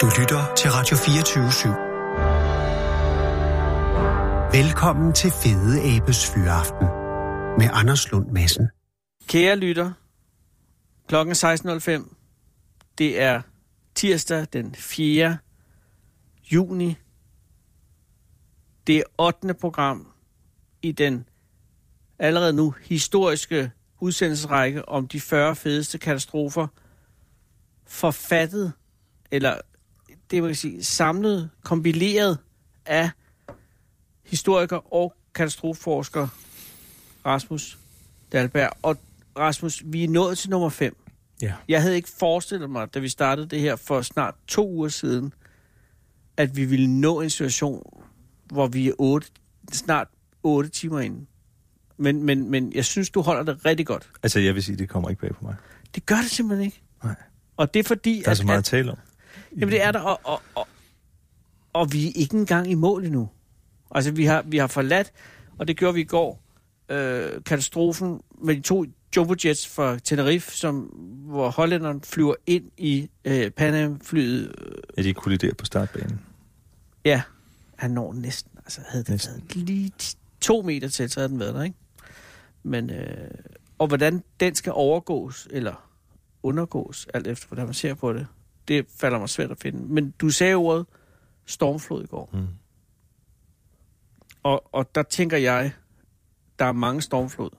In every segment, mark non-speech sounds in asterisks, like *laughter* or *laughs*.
Du lytter til Radio 24 /7. Velkommen til Fede Abes Fyraften med Anders Lund Madsen. Kære lytter, klokken 16.05. Det er tirsdag den 4. juni. Det er 8. program i den allerede nu historiske udsendelsesrække om de 40 fedeste katastrofer, forfattet, eller det vil sige samlet, kompileret af historiker og katastrofeforsker Rasmus Dalberg. Og Rasmus, vi er nået til nummer 5. Ja. Jeg havde ikke forestillet mig, da vi startede det her for snart to uger siden, at vi ville nå en situation, hvor vi er otte, snart 8 timer inde. Men, men, men jeg synes, du holder det rigtig godt. Altså, jeg vil sige, det kommer ikke bag på mig. Det gør det simpelthen ikke. Nej. Og det er fordi, Der er at, så meget at at, tale om. Jamen det er der, og, og, og, og vi er ikke engang i mål endnu. Altså, vi har, vi har forladt, og det gjorde vi i går, øh, katastrofen med de to Jumbo Jets fra Tenerife, som, hvor hollænderen flyver ind i øh, Panam-flyet. Ja, de kolliderer på startbanen. Ja, han når næsten. Altså, havde det Næsten. været lige to meter til, så havde den været der, ikke? Men, øh, og hvordan den skal overgås, eller undergås, alt efter hvordan man ser på det, det falder mig svært at finde. Men du sagde ordet stormflod i går. Mm. Og, og der tænker jeg, der er mange stormflod.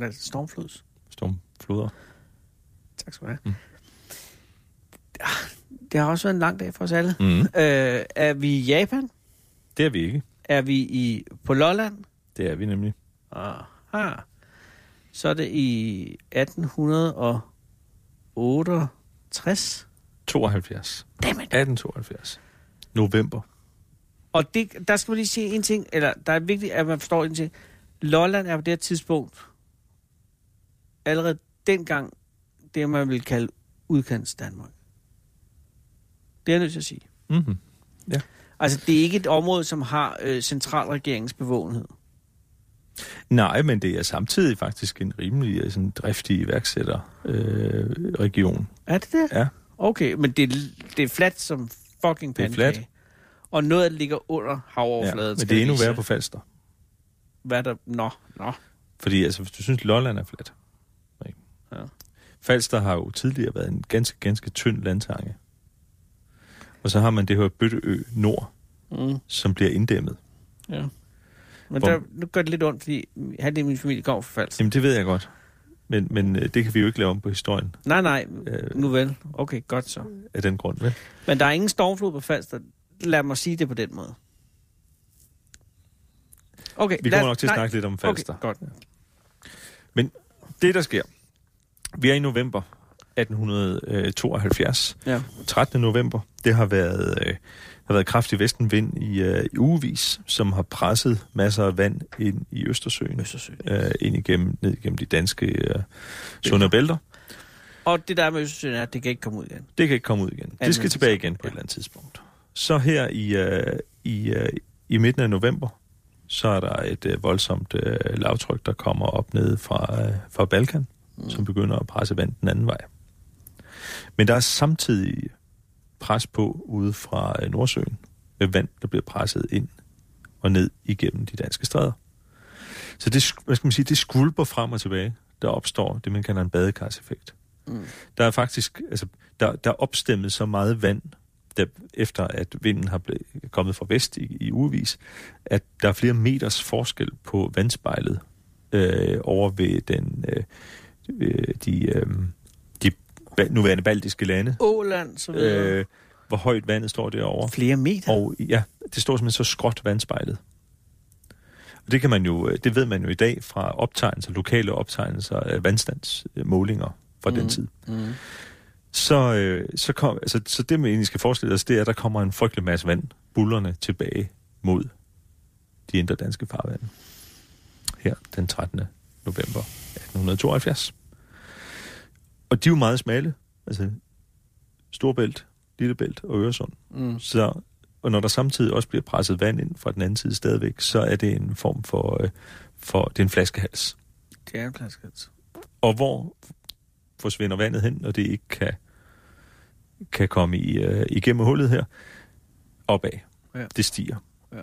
Altså stormflods. Stormfloder. Tak skal du have. Mm. Det har også været en lang dag for os alle. Mm. Øh, er vi i Japan? Det er vi ikke. Er vi i på Lolland? Det er vi nemlig. Aha. Så er det i 1868. 72. Dammit. 1872. November. Og det, der skal man lige sige en ting, eller der er vigtigt, at man forstår en ting. Lolland er på det her tidspunkt allerede dengang det, man vil kalde udkants Danmark. Det er jeg nødt til at sige. Mm-hmm. Altså, det er ikke et område, som har øh, centralregeringens bevågenhed. Nej, men det er samtidig faktisk en rimelig øh, sådan, driftig iværksætterregion. Øh, region. Er det det? ja, Okay, men det, er- det er fladt som fucking Det er pandekage. fladt. Og noget ligger under ja, havoverfladen. men skal det er endnu værre på Falster. Hvad der... Nå, nå. Fordi altså, hvis du synes, Lolland er fladt. Ikke? Ja. Falster har jo tidligere været en ganske, ganske tynd landtange. Og så har man det her Bøtteø Nord, Mm, som bliver inddæmmet. ja. Men der, nu gør det lidt ondt, fordi halvdelen af min familie kommer fra Falster. Jamen, det ved jeg godt. Men, men øh, det kan vi jo ikke lave om på historien Nej, nej. øh, Nu vel. Okay, godt så. af den grund. Vel? Men der er ingen stormflod på Falster. Lad mig sige det på den måde. Okay, Vi lad- kommer nok til at nej, snakke lidt om Falster. Okay, godt. Det, der sker, vi er i november 1872, Ja. 13. november. Det har været, øh, har været kraftig vestenvind i, øh, i ugevis, som har presset masser af vand ind i Østersøen, Østersøen. øh, ind igennem, ned igennem de danske øh, sunde bælter. Og det der med Østersøen er, at det kan ikke komme ud igen. Det kan ikke komme ud igen. Det skal tilbage igen på et Ja. eller andet tidspunkt. Så her i, øh, i, øh, i midten af november, så er der et øh, voldsomt øh, lavtryk, der kommer op ned fra, øh, fra Balkan, mm. som begynder at presse vand den anden vej. Men der er samtidig pres på ude fra øh, Nordsøen, med vand, der bliver presset ind og ned igennem de danske stræder. Så det, hvad skal man sige, det skvulper frem og tilbage. Der opstår det, man kalder en badekarseffekt. Mm. Der er faktisk, altså, der, der er opstemmet så meget vand, der, efter at vinden har blevet, kommet fra vest i, i ugevis, at der er flere meters forskel på vandspejlet øh, over ved den, øh, øh, de, øh, nuværende baltiske lande. Åland, så videre. Øh, hvor højt vandet står derovre. Flere meter. Og ja, det står simpelthen så skråt vandspejlet. Og det kan man jo, øh, det ved man jo i dag fra optegnelser, lokale optegnelser af vandstandsmålinger fra mm. den tid. Mm. Så, øh, så, kom, altså, så det, man egentlig skal forestille os, det er, at der kommer en frygtelig masse vand, bullerne tilbage mod de indre danske farvande. Her den 13. november 1872. Og de er jo meget smalle. Altså Storbælt, Lillebælt og Øresund. Mm. Så, og når der samtidig også bliver presset vand ind fra den anden side stadigvæk, så er det en form for, øh, for det er en flaskehals. Det er en plaskehals. Og hvor forsvinder vandet hen, når det ikke kan kan komme i, øh, igennem hullet her, opad. Ja. Det stiger. Ja.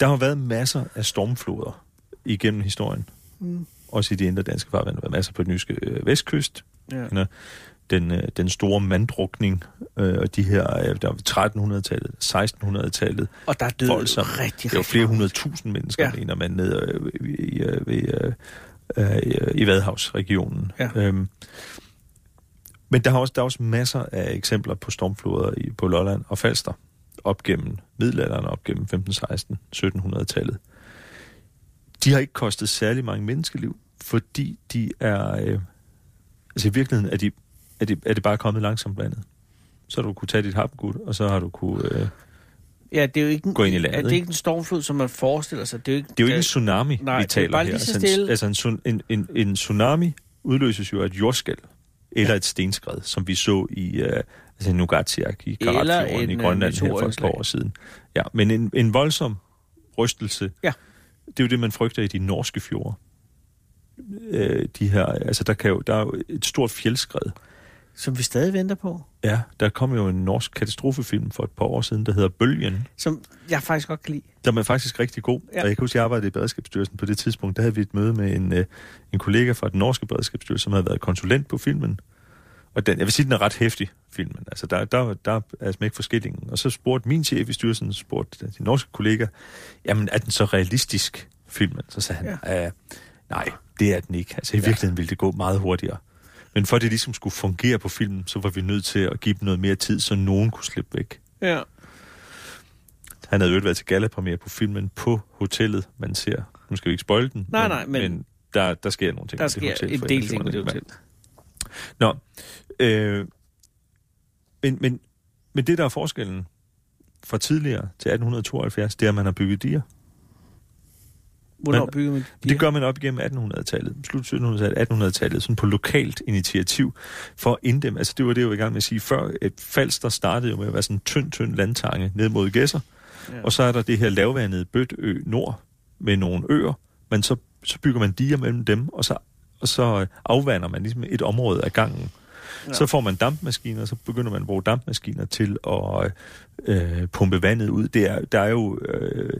Der har været masser af stormfloder igennem historien. Mm. Også i de indre danske farvande. Der har været masser på den nyske øh, vestkyst. Ja. Den, øh, den store manddrukning, øh, og de her, øh, der var 1300-tallet, 1600-tallet. Og der er døde Voldsomt. rigtig, Det var flere mange. hundrede tusind mennesker, Ja. mener man, ned øh, i, i, øh, ved, øh, øh, i Vadehavsregionen. Ja. Øhm, men der er, også, der er også masser af eksempler på stormfloder i, på Lolland og Falster, op gennem middelalderen, op gennem 15, 16, 1700-tallet. De har ikke kostet særlig mange menneskeliv, fordi de er... Øh, altså i virkeligheden er, de, er, de, er det bare kommet langsomt vandet. Så har du kunne tage dit hapgud, og så har du kunne... Øh, Ja, det er jo ikke en, Gå ind i landet, er det ikke? ikke en stormflod, som man forestiller sig. Det er jo ikke, Det er jo ikke en tsunami, Nej, vi er taler bare her. lige så Altså, en, stille. altså en, tsun- en, en, en tsunami udløses jo af et jordskælv eller et stenskred, som vi så i uh, altså Nuugatiak i Eller Karabfjorden i øh, Grønland her for et par år siden. Ja, men en, en voldsom rystelse, Ja. det er jo det, man frygter i de norske fjorde. Øh, de her, altså der, kan jo, der er jo et stort fjeldskred. som vi stadig venter på. Ja, der kom jo en norsk katastrofefilm for et par år siden, der hedder Bølgen, Som jeg faktisk godt kan lide. der er faktisk rigtig god. Ja. Og jeg kan huske, at jeg arbejdede i Beredskabsstyrelsen på det tidspunkt. Der havde vi et møde med en, øh, en kollega fra den norske Beredskabsstyrelse, som havde været konsulent på filmen. Og den, jeg vil sige, den er ret hæftig, filmen. Altså, der, der, der er smæk for skillingen. Og så spurgte min chef i styrelsen, spurgte de norske kollega, jamen, er den så realistisk, filmen? Så sagde han, ja. øh, nej, det er den ikke. Altså, i Ja. virkeligheden ville det gå meget hurtigere. Men for at det ligesom skulle fungere på filmen, så var vi nødt til at give dem noget mere tid, så nogen kunne slippe væk. Ja. Han havde jo været til gallapremiere på filmen på hotellet, man ser. Nu skal vi ikke spoil den. Nej, nej, men- men der, der sker nogle ting. Der sker hotel, en del ting på det hotel. Nå, øh, men, men, men det, der er forskellen fra tidligere til 1872, det er, at man har bygget diger. Hvornår Men- bygger man De det gør man op igennem 1800-tallet, slut 1700-tallet, 1800-tallet, sådan på lokalt initiativ for at inddæmme. Altså det var det, jeg var i gang med at sige før. Et Falster startede jo med at være sådan en tynd, tynd landtange ned mod Gæsser. Ja. Ja. Og så er der det her lavvandede Bøtø Nord med nogle øer, men så, så bygger man diger mellem dem, og så, og så afvander man ligesom et område af gangen. Ja. Så får man dampmaskiner, og så begynder man at bruge dampmaskiner til at øh, pumpe vandet ud. Det er, der er jo øh,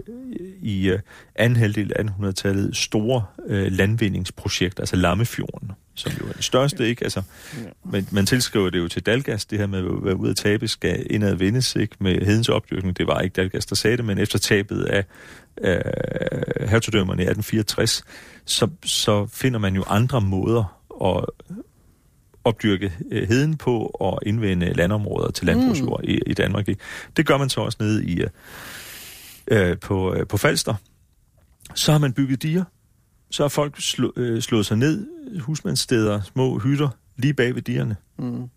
i øh, anden halvdel af 1800-tallet store øh, landvindingsprojekter, altså Lammefjorden, som jo er den største, ikke? Altså, Ja. men man tilskriver det jo til Dalgas, det her med at være ude at tabe skal indad vindes, ikke? Med hedens opdyrkning, det var ikke Dalgas, der sagde det, men efter tabet af øh, hertugdømmerne i 1864, så, så finder man jo andre måder at opdyrke øh, heden på og indvende landområder til landbrugsjord mm. i, i Danmark. Ikke? Det gør man så også nede i øh, øh, på, øh, på Falster. Så har man bygget diger. Så har folk slå, øh, slået sig ned, husmandssteder, små hytter, lige bag ved digerne. Mm.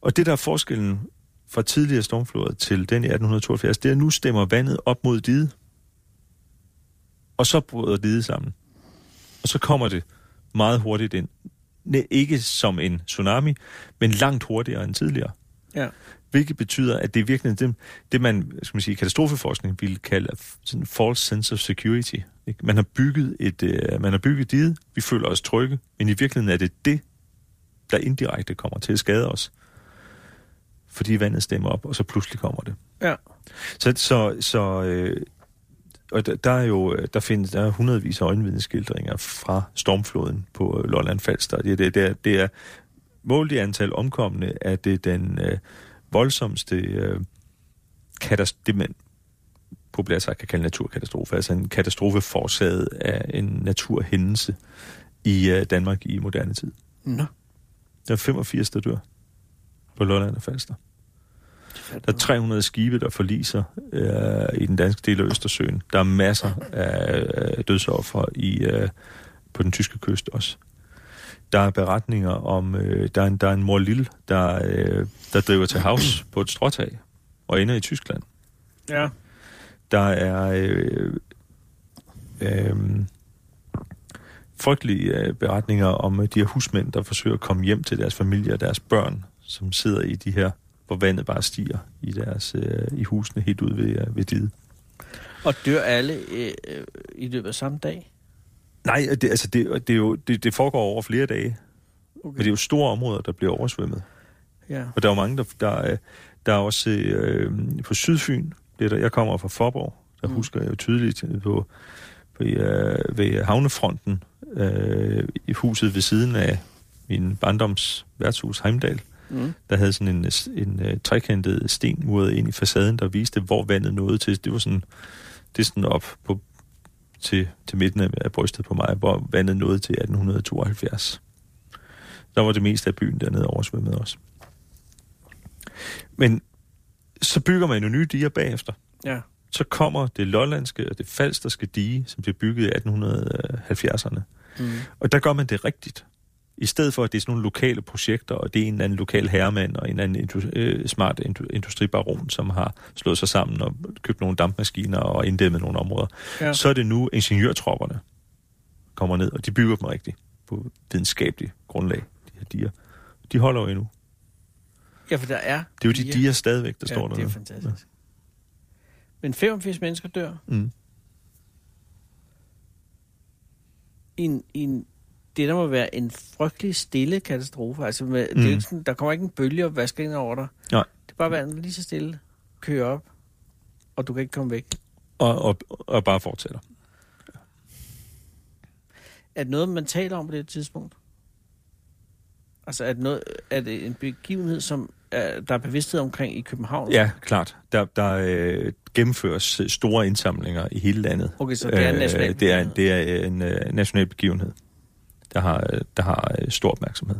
Og det, der er forskellen fra tidligere stormfloder til den i 1872, det er, at nu stemmer vandet op mod diget. Og så bryder diget sammen. Og så kommer det meget hurtigt ind. Ikke som en tsunami, men langt hurtigere end tidligere. Ja. Hvilket betyder, at det er virkelig det, det man, skal man sige, katastrofeforskning ville kalde sådan en false sense of security. Ikke? Man har bygget et, øh, man har bygget diget, vi føler os trygge, men i virkeligheden er det det, der indirekte kommer til at skade os. Fordi vandet stemmer op, og så pludselig kommer det. Ja. Så, så, så øh, og der, der er jo der findes der er hundredvis af øjenvidneskildringer fra stormfloden på øh, Lolland Falster. Det, det, det, er, det er målt i antal omkomne, er det den øh, voldsomste øh, katastrofe, det man populært sagt kan kalde naturkatastrofe, altså en katastrofe forårsaget af en naturhændelse i øh, Danmark i moderne tid. Nå. Der er 85, der dør på Lolland og Falster. Der er 300 skibe, der forliser øh, i den danske del af Østersøen. Der er masser af øh, dødsoffer i, øh, på den tyske kyst også. Der er beretninger om, øh, der, er en, der er en mor Lille, der, øh, der driver til havs på et stråtag og ender i Tyskland. Ja. Der er øh, øh, frygtelige øh, beretninger om øh, de her husmænd, der forsøger at komme hjem til deres familie og deres børn, som sidder i de her, hvor vandet bare stiger i deres øh, i husene helt ud ved, øh, ved diget. Og dør alle øh, øh, i løbet af samme dag? Nej, det, altså det, det, er jo, det, det foregår over flere dage. Okay. Men det er jo store områder, der bliver oversvømmet. Ja. Og der er jo mange, der, der, er- der er også øh, på Sydfyn, det er der, jeg kommer fra Forborg, der Mm. mm. husker jeg jo tydeligt på, på øh, ved havnefronten, øh, i huset ved siden af min barndoms værtshus Heimdal, Mm. der havde sådan en, en, en trekantet sten muret ind i facaden, der viste, hvor vandet nåede til. Det var sådan, det er sådan op på, til, til midten af- af brystet på mig, hvor vandet nåede til 1872. Der var det meste af byen dernede oversvømmet også. Men så bygger man jo nye diger bagefter. Ja. Så kommer det lollandske og det falsterske dige, som blev bygget i 1870'erne. Mm. Og der gør man det rigtigt. I stedet for, at det er sådan nogle lokale projekter, og det er en eller anden lokal herremand og en eller anden indu- øh, smart indu- industribaron, som har slået sig sammen og købt nogle dampmaskiner og inddæmmet nogle områder. Ja. Ja. Så er det nu ingeniørtropperne kommer ned, og de bygger dem rigtigt på videnskabeligt grundlag, de her diger. De holder jo endnu. ja, for der er... Det er jo de diger stadigvæk, der ja, står det er fantastisk. Men 85 mennesker dør Mm. i en, i en, det, der må være en frygtelig stille katastrofe. Altså, med, mm. det er Mm. ikke sådan, der kommer ikke en bølge og vasker ind over dig. Nej. Det er bare vand lige så stille, kører op, og du kan ikke komme væk. Og, og, og bare fortsætter. Er det noget, man taler om på det tidspunkt? Altså, er det, noget, er det en begivenhed, som er, der er bevidsthed omkring i København? Ja, klart. Der, der øh, gennemføres store indsamlinger i hele landet. Okay, så det er en national Øh, det er, det er en øh, national begivenhed, der har, øh, der har øh, stor opmærksomhed.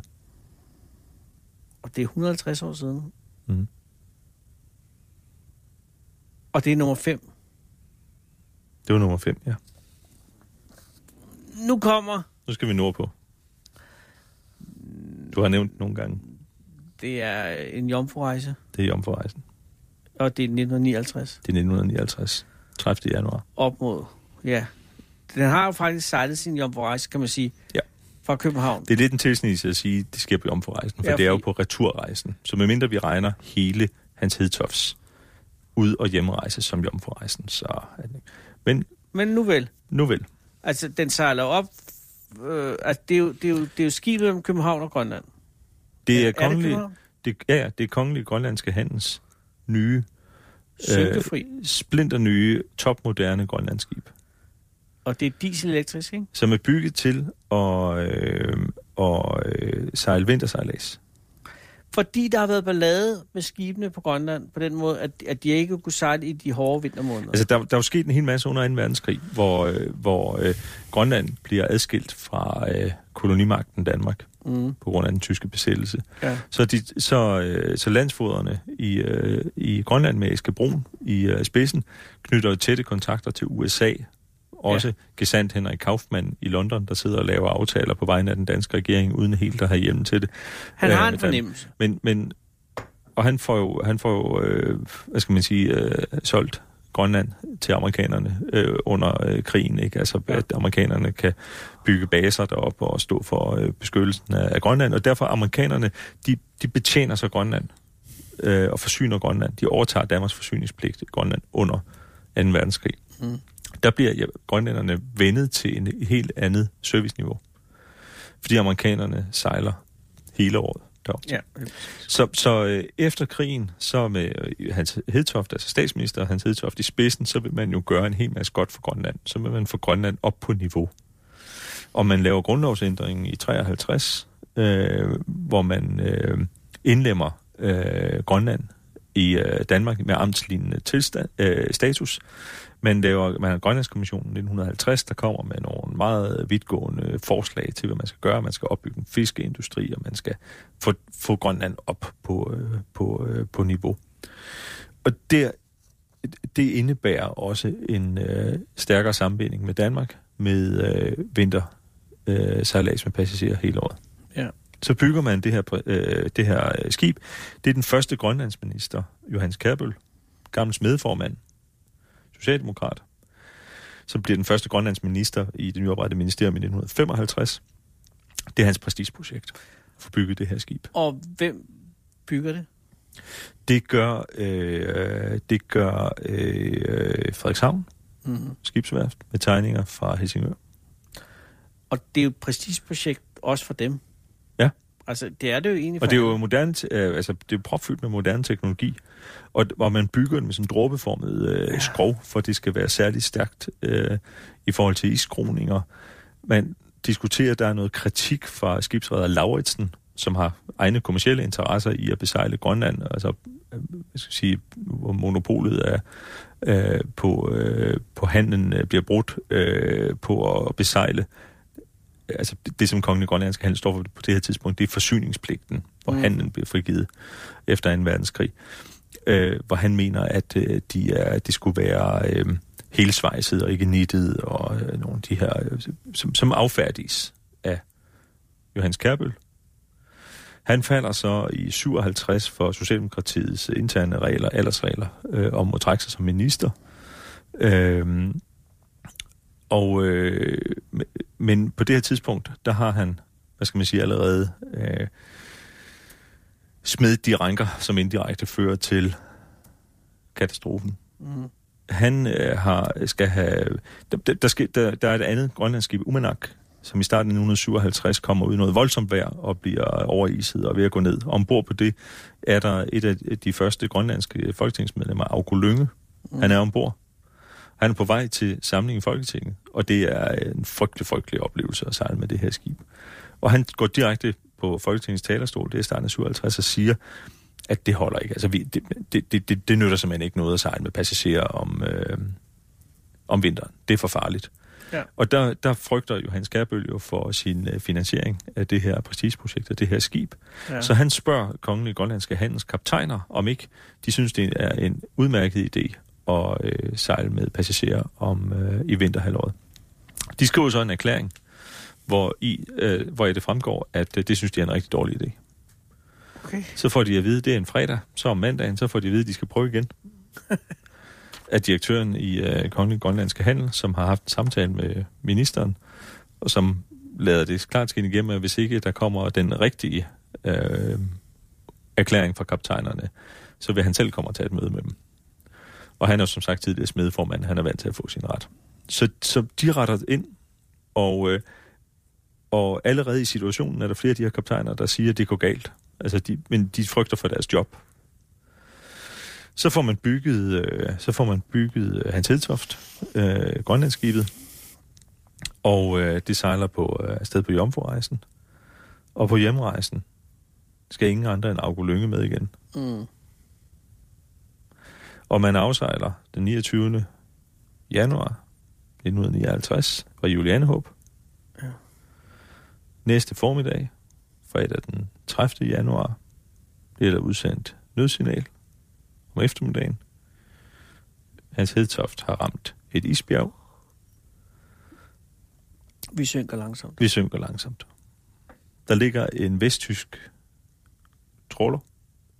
Og det er 150 år siden. Mm. Og det er nummer 5. Det var nummer 5, ja. Nu kommer, Nu skal vi nordpå. Du har nævnt nogle gange, det er en jomfrurejse, det er jomfrurejsen. og det er 1959. Det er 1959, 30. januar. Op mod, ja. Den har jo faktisk sejlet sin jomfrurejse, kan man sige, Ja. Fra København. Det er lidt en tilsnigelse at sige, at det sker på jomfrurejsen, for Ja, det er jo på returrejsen. Så medmindre vi regner hele Hans Hedtofs ud- og hjemrejse som jomfrurejsen, så er det... Men Men nu vel, nu vel. altså den sejler op, øh, altså, det, er jo, det, er jo, det er jo skibet mellem København og Grønland. Det er, er det kongelig, København? det, ja, det er kongelig grønlandske handels nye, Søgtefri. splinter nye, topmoderne grønlandsskib, Og det er dieselelektrisk, ikke? som er bygget til at, øh, at øh, sejle vintersejlads. Fordi der har været ballade med skibene på Grønland, på den måde, at, at de ikke kunne sejle i de hårde vintermåneder. Altså, der, der er jo sket en hel masse under 2. verdenskrig, hvor, øh, hvor øh, Grønland bliver adskilt fra øh, kolonimagten Danmark mm, på grund af den tyske besættelse. ja. Så, de, så, øh, så landsfoderne i, øh, i Grønland med Eskabron i øh, spidsen knytter tætte kontakter til USA. Også ja. gesandt Henrik Kaufmann i London, der sidder og laver aftaler på vegne af den danske regering, uden helt at have hjem til det. Han Øh, har en med Dan- fornemmelse. Men, men og han får jo, han får jo øh, hvad skal man sige, øh, solgt Grønland til amerikanerne øh, under øh, krigen, ikke? Altså, Ja. ja. at amerikanerne kan bygge baser deroppe og stå for øh, beskyttelsen af, af Grønland, og derfor amerikanerne, de, de betjener sig Grønland øh, og forsyner Grønland. De overtager Danmarks forsyningspligt i Grønland under 2. verdenskrig. Mm. Der bliver ja, grønlænderne vendet til en helt andet serviceniveau, fordi amerikanerne sejler hele året deroppe. Ja. Så, så øh, efter krigen, så med øh, Hans Hedtoft, altså statsminister Hans Hedtoft i spidsen, så vil man jo gøre en hel masse godt for Grønland. Så vil man få Grønland op på niveau. Og man laver grundlovsændringen i 53, øh, hvor man øh, indlemmer øh, Grønland i øh, Danmark med amtslignende tilstand, øh, status. Man laver man har Grønlandskommissionen 1950, der kommer med nogle meget vidtgående forslag til, hvad man skal gøre. Man skal opbygge en fiskeindustri, og man skal få, få Grønland op på, øh, på, øh, på niveau. Og der, det indebærer også en øh, stærkere sammenbinding med Danmark, med øh, vinter øh, sejlads med passagerer hele året. Ja. Så bygger man det her, øh, det her skib. Det er den første grønlandsminister, Johannes Kærbøl, gammel smedformand, socialdemokrat, som bliver den første grønlandsminister i det nyoprettede ministerium i 1955. Det er hans prestigeprojekt, at få bygget det her skib. Og hvem bygger det? Det gør, øh, det gør øh, Frederikshavn, Mm-hmm. skibsværft, med tegninger fra Helsingør. Og det er jo et prestigeprojekt også for dem. Altså, det er det jo egentlig. Og det er jo moderne, øh, altså, det er propfyldt med moderne teknologi, og, og man bygger det med sådan en dråbeformet øh, Ja. skrov, for det skal være særligt stærkt øh, i forhold til iskroninger. Man diskuterer, der er noget kritik fra skibsredder Lauritsen, som har egne kommercielle interesser i at besejle Grønland, altså øh, jeg skal sige, hvor monopolet er øh, på, øh, på handlen øh, bliver brudt øh, på at besejle altså det, som kongelig grønlandske handel står for på det her tidspunkt, det er forsyningspligten, hvor Mm. handlen bliver frigivet efter 2. verdenskrig. Øh, hvor han mener, at øh, de, er, de skulle være øh, helsvejset og ikke nittet, og øh, nogle af de her, øh, som, som affærdiges af Johannes Kærbøl. Han falder så i 57 for Socialdemokratiets interne regler, aldersregler, øh, om at trække sig som minister. Øh, og, øh, men på det her tidspunkt, der har han, hvad skal man sige, allerede øh, smedet de ranker, som indirekte fører til katastrofen. Mm. Han øh, har, skal have... Der, der, der, skal, der, der er et andet grønlandsskib, Umanak, som i starten af 1957 kommer ud i noget voldsomt vejr og bliver overiset og ved at gå ned. Ombord på det er der et af de første grønlandske folketingsmedlemmer, Augo Lynge. Mm. Han er ombord. Han er på vej til samling i Folketinget, og det er en frygtelig, frygtelig oplevelse at sejle med det her skib. Og han går direkte på Folketingets talerstol, det er starten af 57, og siger, at det holder ikke. Altså, vi, det, det, det, det, det nytter simpelthen ikke noget at sejle med passagerer om, øh, om vinteren. Det er for farligt. Ja. Og der, der frygter Johannes Kærbøl jo for sin øh, finansiering af det her prestigeprojekt, af det her skib. Ja. Så han spørger kongelige grønlandske handelskaptajner, om ikke de synes, det er en udmærket idé at øh, sejle med passagerer om øh, i vinterhalvåret. De skriver så en erklæring, hvor i, øh, hvor i det fremgår, at øh, det synes de er en rigtig dårlig idé. Okay. Så får de at vide, at det er en fredag, så om mandagen, så får de at vide, at de skal prøve igen. *laughs* af direktøren i øh, Kongelig Grønlandske Handel, som har haft en samtale med ministeren, og som lader det klart skinne igennem, at hvis ikke der kommer den rigtige øh, erklæring fra kaptajnerne, så vil han selv komme og tage et møde med dem. Og han er som sagt tidligere smedeformand, han er vant til at få sin ret. Så, så de retter ind, og, øh, og allerede i situationen er der flere af de her kaptajner, der siger, at det går galt. Altså de, men de frygter for deres job. Så får man bygget, øh, så får man bygget øh, Hans Hedtoft, øh, Grønlandsskibet, og øh, det sejler på øh, afsted på jomfrurejsen. Og på hjemrejsen skal ingen andre end Augo Lynge med igen. Mm. Og man afsejler den 29. januar 1959 fra Julianehåb. Ja. Næste formiddag, fredag den 30. januar, bliver der udsendt nødsignal om eftermiddagen. Hans Hedtoft har ramt et isbjerg. Vi synker langsomt. Vi synker langsomt. Der ligger en vesttysk tråler,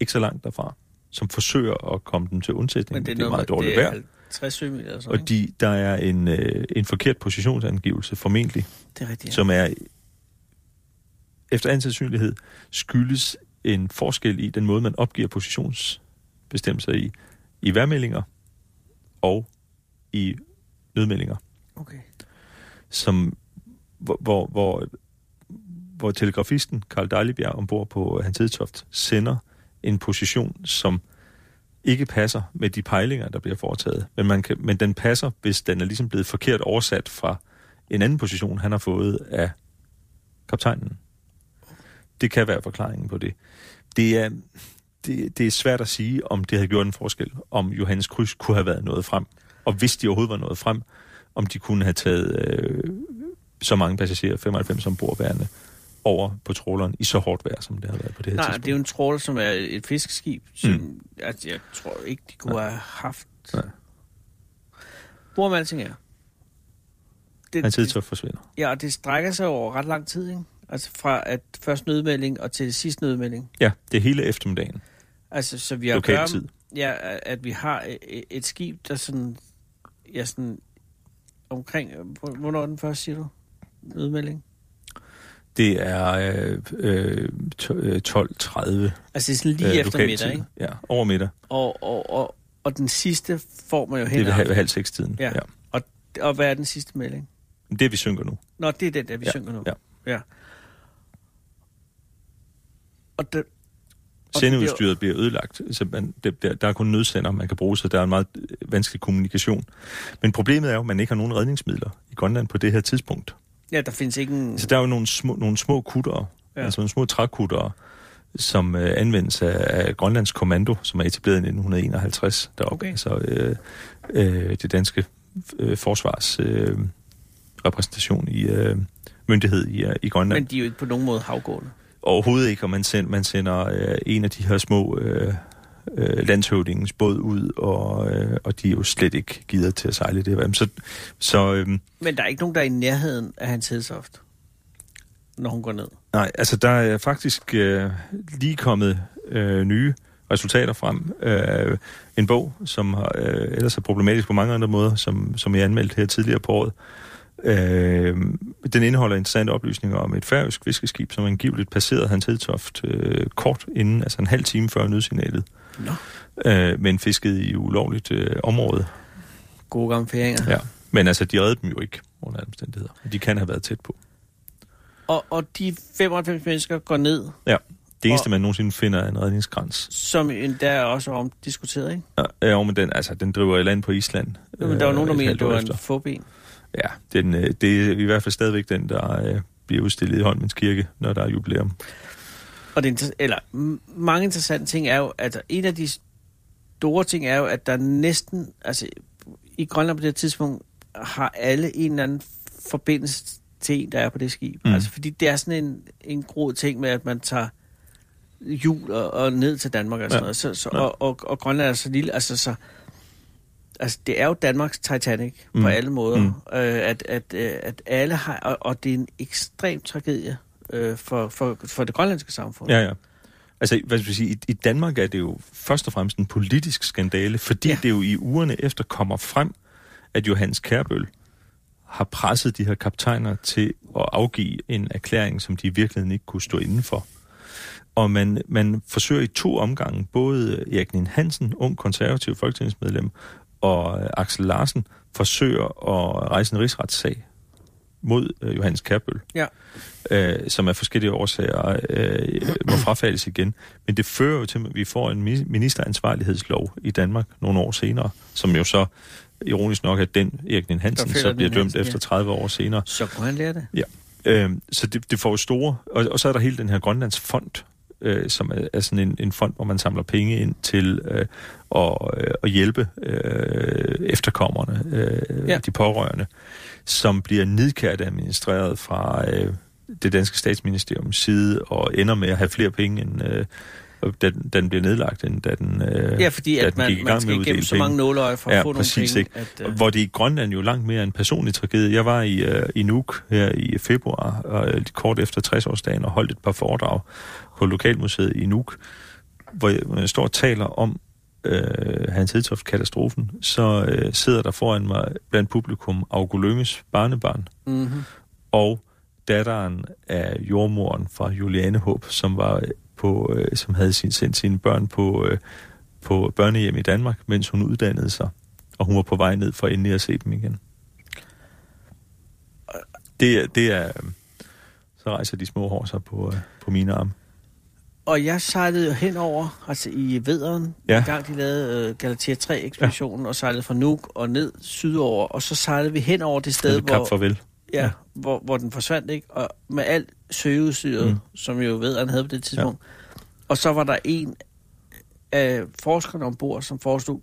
ikke så langt derfra, som forsøger at komme dem til undsætning. Men det er, det er meget dårligt vejr. 50 sømil eller sådan Og de, der er en, øh, en forkert positionsangivelse, formentlig, Det er rigtigt, ja. som er efter ansandsynlighed skyldes en forskel i den måde, man opgiver positionsbestemmelser i, i værmeldinger og i nødmeldinger, Okay. som, hvor, hvor, hvor, hvor telegrafisten Karl Dejlebjerg ombord på Hans Hedtoft sender en position, som ikke passer med de pejlinger, der bliver foretaget. Men, man kan, men den passer, hvis den er ligesom blevet forkert oversat fra en anden position, han har fået af kaptajnen. Det kan være forklaringen på det. Det er, det, det er svært at sige, om det havde gjort en forskel, om Johannes Kryds kunne have været noget frem. Og hvis de overhovedet var noget frem, om de kunne have taget øh, så mange passagerer, 95 ombordværende, over på tråleren i så hårdt vejr, som det har været på det her Nej, tidspunkt. det er jo en tråler, som er et fiskeskib, som mm. altså, jeg tror ikke, de kunne have haft. Nej. Hvor man alting er. Det, Hans Hedtoft forsvinder. Ja, og det strækker sig over ret lang tid, ikke? Altså fra at først nødmelding og til sidst nødmelding. Ja, det er hele eftermiddagen. Altså, så vi har Lokal gør- tid. Ja, at vi har et, et skib, der sådan, ja, sådan omkring, hvornår den første, siger du? Nødmelding? Det er øh, øh, to- øh, 12.30 Altså, det er sådan lige øh, efter middag, ikke? Ja, over middag. Og, og, og, og den sidste får man jo Det hen er ved ad halv, halv seks tiden. Ja. Og, og hvad er den sidste melding? Det vi synker nu. Nå, det er den der, vi Ja, synger nu. ja. ja. Og det, Sendeudstyret bliver ødelagt. Så man, det, der, der er kun nødsender, man kan bruge, så der er en meget øh, vanskelig kommunikation. Men problemet er jo, at man ikke har nogen redningsmidler i Grønland på det her tidspunkt. Ja, der findes ikke en... Så der er jo nogle små, nogle små kuttere, ja. altså nogle små trækuttere, som øh, anvendes af, af Grønlands Kommando, som er etableret i 1951 deroppe. Okay. Altså øh, øh, det danske øh, forsvars øh, repræsentation i øh, myndighed i, øh, i Grønland. Men de er jo ikke på nogen måde havgående. Overhovedet ikke, og man, send, man sender øh, en af de her små øh, øh, landshøvdingens båd ud, og, øh, og de er jo slet ikke givet til at sejle det. Så, så, øh, Men der er ikke nogen, der er i nærheden af hans hedsoft, når hun går ned? Nej, altså der er faktisk øh, lige kommet øh, nye resultater frem. Øh, en bog, som øh, ellers er problematisk på mange andre måder, som, som jeg anmeldte her tidligere på året, Øh, den indeholder interessante oplysninger om et færøsk fiskeskib, som angiveligt passerede Hans Hedtoft øh, kort inden, altså en halv time før nødsignalet. Nå. Øh, men fiskede i ulovligt øh, område. Gode gamle færinger. Ja, men altså, de reddede dem jo ikke under alle omstændigheder. De kan have været tæt på. Og, og de 95 mennesker går ned. Ja, det eneste, og, man nogensinde finder, er en redningskrans. Som endda er også omdiskuteret, ikke? Ja, ja men den, altså, den driver i land på Island. Ja, men der var nogen, der øh, at det var en forben. Ja, den, øh, det er i hvert fald stadigvæk den, der øh, bliver udstillet i Holmens Kirke, når der er jubilæum. Og det, eller, mange interessante ting er jo, at en af de store ting er jo, at der næsten, altså i Grønland på det tidspunkt, har alle en eller anden forbindelse til en, der er på det skib. Mm. Altså, fordi det er sådan en, en grod ting med, at man tager jul og, og ned til Danmark og sådan ja. noget. Så, så, ja. og, og, og Grønland er så lille, altså så altså, det er jo Danmarks Titanic mm. på alle måder. Mm. Øh, at, at, øh, at alle har, og, og det er en ekstrem tragedie øh, for, for, for det grønlandske samfund. Ja, ja. Altså, hvad skal jeg sige, i, i Danmark er det jo først og fremmest en politisk skandale, fordi ja. det jo i ugerne efter kommer frem, at Johannes Kærbøl har presset de her kaptajner til at afgive en erklæring, som de i virkeligheden ikke kunne stå indenfor. Og man, man forsøger i to omgange, både Erik Nien Hansen, ung konservativ folketingsmedlem, og Axel Larsen forsøger at rejse en rigsretssag mod øh, Johannes Kærbøl, ja. øh, som af forskellige årsager øh, må frafaldes igen. Men det fører jo til, at vi får en ministeransvarlighedslov i Danmark nogle år senere, som jo så ironisk nok er den Erik Nien Hansen, så bliver dømt Hansen, efter 30 år senere. Så kunne han lære det? Ja. Øh, så det, det får jo store... Og, og så er der hele den her Grønlands Fond, øh, som er, er sådan en, en fond, hvor man samler penge ind til øh, at, øh, at hjælpe øh, efterkommerne, øh, ja. de pårørende, som bliver nidkært administreret fra øh, det danske statsministeriums side og ender med at have flere penge end... Øh, da, den bliver nedlagt, end da den, øh, ja, fordi da at man, gik i gang man skal med igennem så mange nåleøje for ja, at få præcis, nogle penge. Ikke? At, uh... Hvor det i Grønland jo langt mere en personlig tragedie. Jeg var i, uh, i Nuuk her i februar, uh, kort efter 60-årsdagen, og holdt et par foredrag på Lokalmuseet i Nuuk, hvor jeg, står og taler om øh, Hans Hedtoft-katastrofen, så øh, sidder der foran mig blandt publikum Augo Lynges barnebarn, mm-hmm. og datteren af jordmoren fra Juliane Håb, som var på, øh, som havde sin, sendt sine børn på, øh, på børnehjem i Danmark, mens hun uddannede sig, og hun var på vej ned for endelig at se dem igen. Det, det er... Så rejser de små hår sig på, øh, på mine arme. Og jeg sejlede jo henover, altså i Vederen, ja. en gang de lavede uh, Galatea 3-ekspeditionen, ja. og sejlede fra Nuuk og ned sydover, og så sejlede vi hen over det sted, hvor... farvel. Ja, ja. Hvor, hvor den forsvandt, ikke? Og med alt søgeudstyret, mm. som jo Vederen havde på det tidspunkt. Ja. Og så var der en af forskerne ombord, som forestod,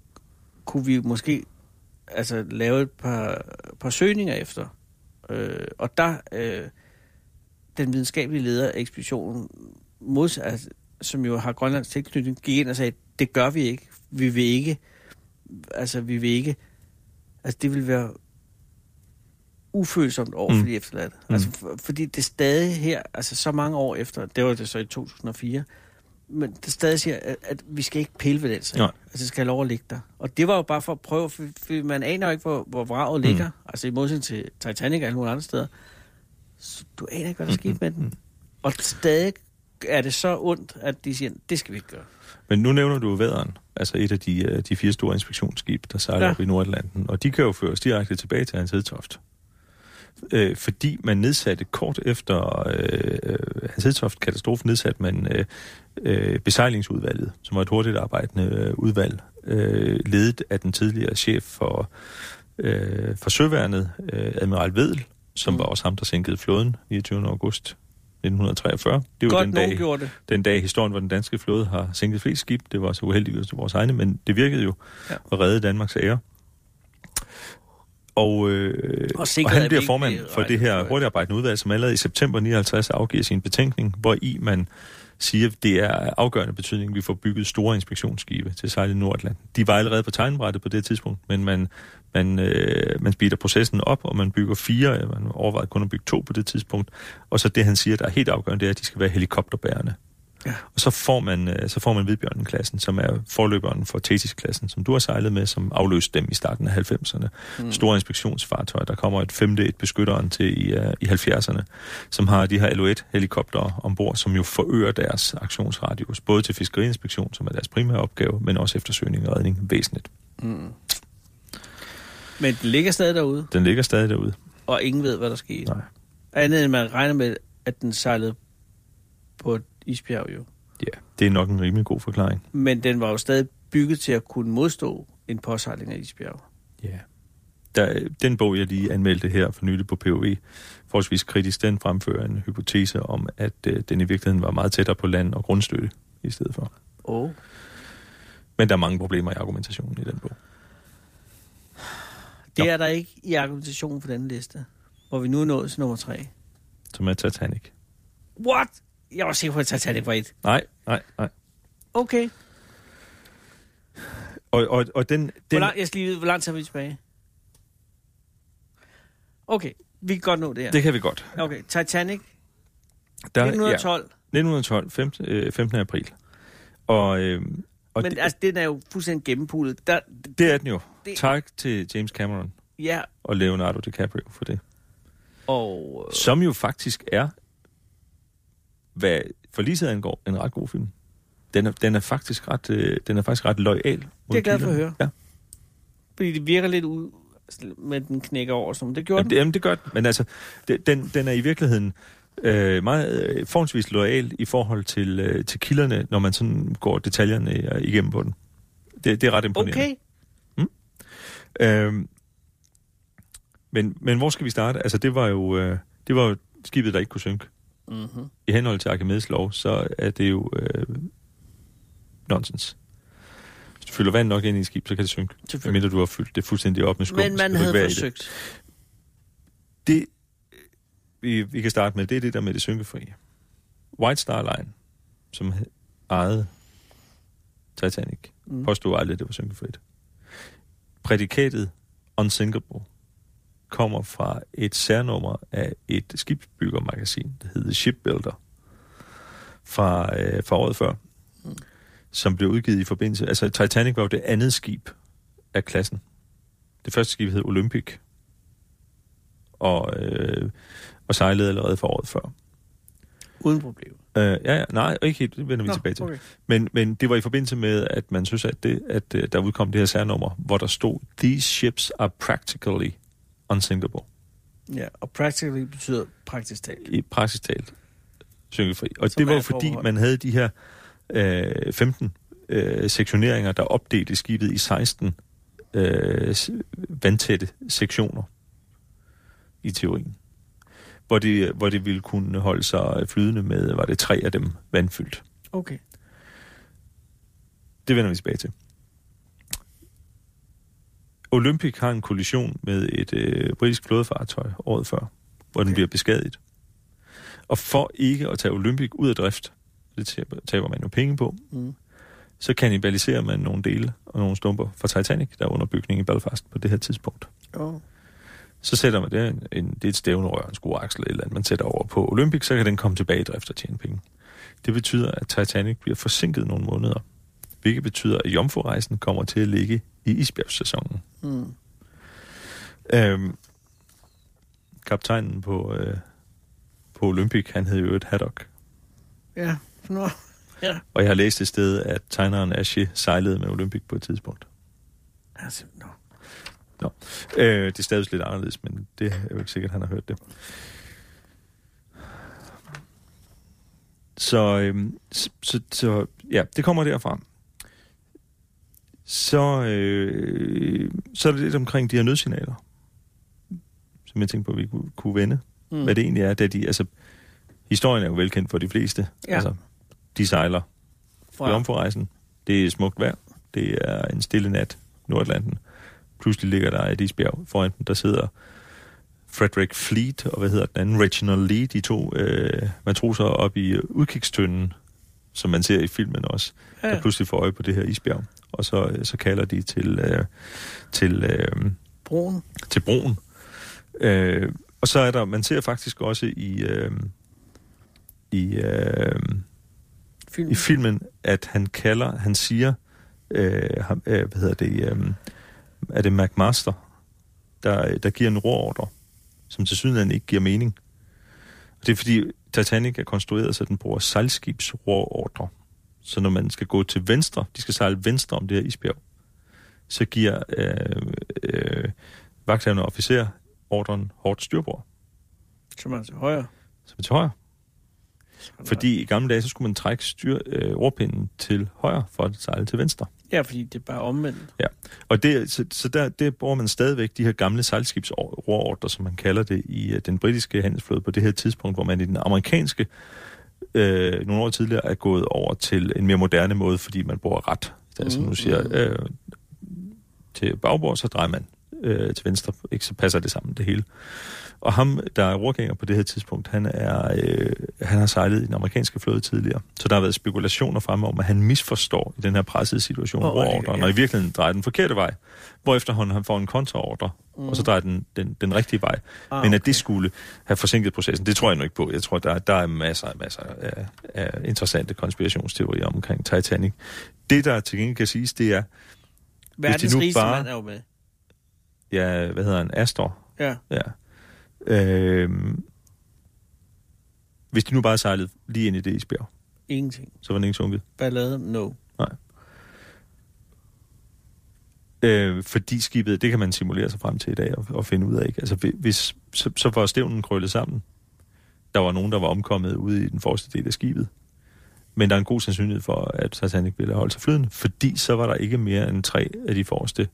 kunne vi måske altså, lave et par, par søgninger efter. Øh, og der, øh, den videnskabelige leder af ekspeditionen mods, altså, som jo har Grønlands tilknytning, gik ind og sagde, det gør vi ikke. Vi vil ikke, altså vi vil ikke, altså det vil være ufølsomt over for mm. de efterladte. Mm. Altså for, fordi det stadig her, altså så mange år efter, det var det så i 2004, men det stadig siger, at, at vi skal ikke pille ved den sag. Altså det skal have lov at ligge der. Og det var jo bare for at prøve, for, for man aner jo ikke, hvor, hvor vraget ligger. Mm. Altså i modsætning til Titanic eller nogle andre steder. Så du aner ikke, hvad der mm. skete med den. Og stadig er det så ondt, at de siger, det skal vi ikke gøre. Men nu nævner du væderen, altså et af de, øh, de fire store inspektionsskib, der sejler ja. op i Nordatlanten, og de kan jo føres direkte tilbage til hans hedtoft. øh, fordi man nedsatte kort efter øh, Hans Hedtoft katastrofe nedsatte man øh, øh, besejlingsudvalget, som var et hurtigt arbejdende øh, udvalg, øh, ledet af den tidligere chef for, øh, for Søværnet, øh, Admiral Vedel, som mm. var også ham, der sænkede flåden 29. august 1943. Det var Godt, den dag, gjorde det. den dag historien, hvor den danske flåde har sænket flest skib. Det var så uheldigt til vores egne, men det virkede jo Ja. at redde Danmarks ære. Og, øh, Og og, han er bliver formand for det her hurtigarbejdende udvalg, som allerede i september 59 afgiver sin betænkning, hvor i man siger, at det er af afgørende betydning, at vi får bygget store inspektionsskibe til sejl i Nordatlanten. De var allerede på tegnbrættet på det tidspunkt, men man, man, øh, man speeder processen op, og man bygger fire, øh, man overvejede kun at bygge to på det tidspunkt, og så det, han siger, der er helt afgørende, det er, at de skal være helikopterbærende. Ja. Og så får man, øh, så får man Hvidbjørnen-klassen, som er forløberen for Thetis-klassen, som du har sejlet med, som afløste dem i starten af 90'erne. Mm. Store inspektionsfartøjer. Der kommer et femte, et beskytteren til i, uh, i 70'erne, som har de her LO1-helikoptere ombord, som jo forøger deres aktionsradius, både til fiskeriinspektion, som er deres primære opgave, men også eftersøgning og redning væsentligt. Men den ligger stadig derude, Den ligger stadig derude. og ingen ved, hvad der skete. Nej. Andet end man regner med, at den sejlede på isbjerg jo. Ja, det er nok en rimelig god forklaring. Men den var jo stadig bygget til at kunne modstå en påsejling af isbjerg. Ja. Der, den bog, jeg lige anmeldte her for nylig på POV, forholdsvis kritisk, den fremfører en hypotese om, at øh, den i virkeligheden var meget tættere på land og grundstøtte i stedet for. Oh. Men der er mange problemer i argumentationen i den bog. Det Nå. er der ikke i argumentationen for den liste, hvor vi nu er nået til nummer tre. Som er Titanic. What? Jeg var sikker på, at Titanic var et. Nej, nej, nej. Okay. Og, og, og den... Hvor den lang, jeg skal lige vide, hvor lang tid er vi tilbage? Okay, vi kan godt nå det her. det kan vi godt. Okay, Titanic, Der, 1912. Ja, 1912, 15, øh, 15. april. Og, øh, og Men det, altså, den er jo fuldstændig gennempulet. Der, det er den jo. det- Tak til James Cameron ja, og Leonardo DiCaprio for det. og... øh, Som jo faktisk er, hvad forliset angår, en ret god film. Den er, den er faktisk ret, øh, den er faktisk ret lojal. mod Det er jeg glad for at høre. Ja. Fordi det virker lidt ud, men den knækker over, som det gjorde Jamen, det, jamen, det gør den. Men altså, det, den, den er i virkeligheden øh, meget øh, forholdsvis lojal i forhold til, øh, til kilderne, når man sådan går detaljerne øh, igennem på den. Det, det er ret den. imponerende. Okay, Øhm, men, men hvor skal vi starte? Altså, det var jo, øh, det var jo skibet, der ikke kunne synke. Mm-hmm. I henhold til Archimedes lov, så er det jo øh, nonsens. Hvis du fylder vand nok ind i et skib, så kan det synke. Mindre du har fyldt det fuldstændig op med skum. Men man havde i det. forsøgt. det, vi, vi kan starte med, det er det der med det synkefri. White Star Line, som ejede Titanic, mm. påstod aldrig, at det var synkefrit. Prædikatet unsinkable kommer fra et særnummer af et skibsbyggermagasin, der hedder Shipbuilder, fra, øh, fra året før, Mm. som blev udgivet i forbindelse... Altså, Titanic var jo det andet skib af klassen. Det første skib hed Olympic, og, øh, og sejlede allerede for året før. Uden problem. Øh, ja, ja, nej, ikke helt, det vender vi Nå, tilbage til. okay. Men, men det var i forbindelse med, at man synes, at, det, at øh, der udkom det her særnummer, hvor der stod, These ships are practically unsinkable. Ja, og practically betyder praktisk talt. I praktisk talt synkefri. Og Som det var jo fordi, man havde de her øh, 15 øh, sektioneringer, der opdelte skibet i 16 øh, vandtætte sektioner i teorien. Hvor det, hvor det ville kunne holde sig flydende med, var det tre af dem vandfyldt. Okay. Det vender vi tilbage til. Olympic har en kollision med et øh, britisk flådefartøj året før, hvor den Okay. bliver beskadiget. Og for ikke at tage Olympic ud af drift, det taber, man jo penge på, Mm. så kannibaliserer man nogle dele og nogle stumper fra Titanic, der er under bygning i Belfast på det her tidspunkt. Oh. Så sætter man det, en, en, det er et stævnerør, en skruaksel eller andet, man sætter over på Olympic, så kan den komme tilbage i drift og tjene penge. Det betyder, at Titanic bliver forsinket nogle måneder, hvilket betyder, at jomfrurejsen kommer til at ligge i isbjergssæsonen. Mm. Øhm, kaptajnen på, øh, på Olympic, han hed jo et Haddock. Ja. Nå. Ja. Og jeg har læst et sted, at tegneren Ashe sejlede med Olympic på et tidspunkt. Altså, nå. Nå. Øh, det er stadig lidt anderledes, men det er jo ikke sikkert, at han har hørt det. Så, øhm, så, så, så ja, det kommer derfra. Så, øh, så er det lidt omkring de her nødsignaler, som jeg tænkte på, at vi kunne, vende. Mm. Hvad det egentlig er, da de, altså, historien er jo velkendt for de fleste. Ja. Altså, de sejler Fra, jomfrurejsen. Det er smukt vejr. Det er en stille nat Nordatlanten. Pludselig ligger der et isbjerg foran dem, der sidder Frederick Fleet og hvad hedder den anden, Reginald Lee, de to øh, matroser op i udkigstønden, som man ser i filmen også. Ja. der pludselig får øje på det her isbjerg. Og så, så kalder de til, øh, til, øh, broen. til broen. Øh, og så er der, man ser faktisk også i, øh, i, øh, Film. i filmen, at han kalder, han siger, øh, ham, øh, hvad hedder det, øh, er det McMaster, der, der giver en råordre, som til syden ikke giver mening. Og det er fordi Titanic er konstrueret, så den bruger sejlskibs råordre. Så når man skal gå til venstre, de skal sejle venstre om det her isbjerg, så giver øh, øh, vagthavende officer ordren hårdt styrbord, Som er til højre. som er til højre. Fordi i gamle dage, så skulle man trække styr, øh, ordpinden til højre for at sejle til venstre. Ja, fordi det er bare omvendt. Og det, så, så der, der bruger man stadigvæk de her gamle sejlskibsråordre, som man kalder det, i uh, den britiske handelsflåde på det her tidspunkt, hvor man i den amerikanske øh, nogle år tidligere er gået over til en mere moderne måde, fordi man bruger ret. Altså nu siger øh, til bagbord, så drejer man øh, til venstre, ikke så passer det sammen det hele. Og ham, der er rorgænger på det her tidspunkt, han, er, øh, han har sejlet i den amerikanske flåde tidligere. Så der har været spekulationer fremme om, at han misforstår i den her pressede situation oh, rorordren, ja. og i virkeligheden drejer den forkerte vej. Hvorefter han, han får en kontraordre, mm. og så drejer den, den, den rigtige vej. Ah, Men at okay. det skulle have forsinket processen, det tror jeg nu ikke på. Jeg tror, der, der er masser, masser af, af interessante konspirationsteorier omkring Titanic. Det, der til gengæld kan siges, det er, Verdens nu rigeste bare- mand er jo med. ja, hvad hedder han, Astor, Ja. Ja. Øhm, hvis de nu bare sejlede lige ind i det isbjerg, Ingenting. så var den ikke sunket. Ballade, no. Øh, fordi skibet, det kan man simulere sig frem til i dag og, og finde ud af. Ikke? Altså, hvi- hvis, så, så var stævnen krøllet sammen. Der var nogen, der var omkommet ude i den forreste del af skibet. Men der er en god sandsynlighed for, at Titanic ville holde sig flydende, fordi så var der ikke mere end tre af de forreste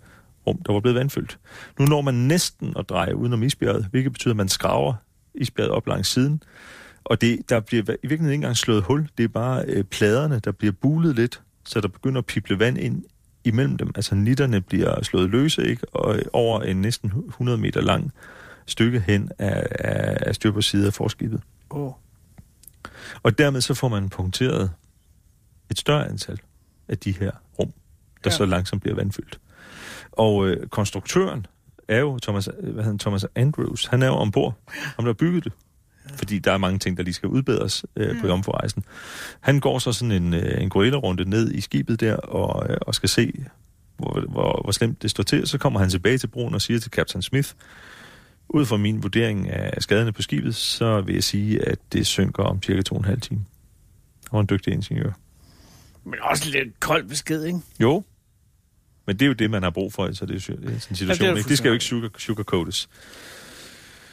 rum, der var blevet vandfyldt. Nu når man næsten at dreje udenom isbjerget, hvilket betyder, at man skraver isbjerget op langs siden. Og det, der bliver i virkeligheden ikke engang slået hul. Det er bare øh, pladerne, der bliver bulet lidt, så der begynder at pible vand ind imellem dem. Altså nitterne bliver slået løse, ikke? Og øh, over en næsten 100 meter lang stykke hen af, af, af styr på side af forskibet. Oh. Og dermed så får man punkteret et større antal af de her rum, der ja. så langsomt bliver vandfyldt. Og øh, konstruktøren er jo Thomas, hvad hedder han, Thomas Andrews. Han er jo ombord. Ham, der har bygget det. Fordi der er mange ting, der lige skal udbedres øh, på jomfrurejsen. Han går så sådan en, øh, en gorilla-runde ned i skibet der, og, øh, og skal se, hvor, hvor, hvor slemt det står til. Så kommer han tilbage til broen og siger til Captain Smith, ud fra min vurdering af skaderne på skibet, så vil jeg sige, at det synker om cirka to og en halv time. Han var en dygtig ingeniør. Men også lidt kold besked, ikke? Jo, men det er jo det, man har brug for, så det er sådan en situation. Ja, det er det, skal jo ikke sugar, sugarcoates.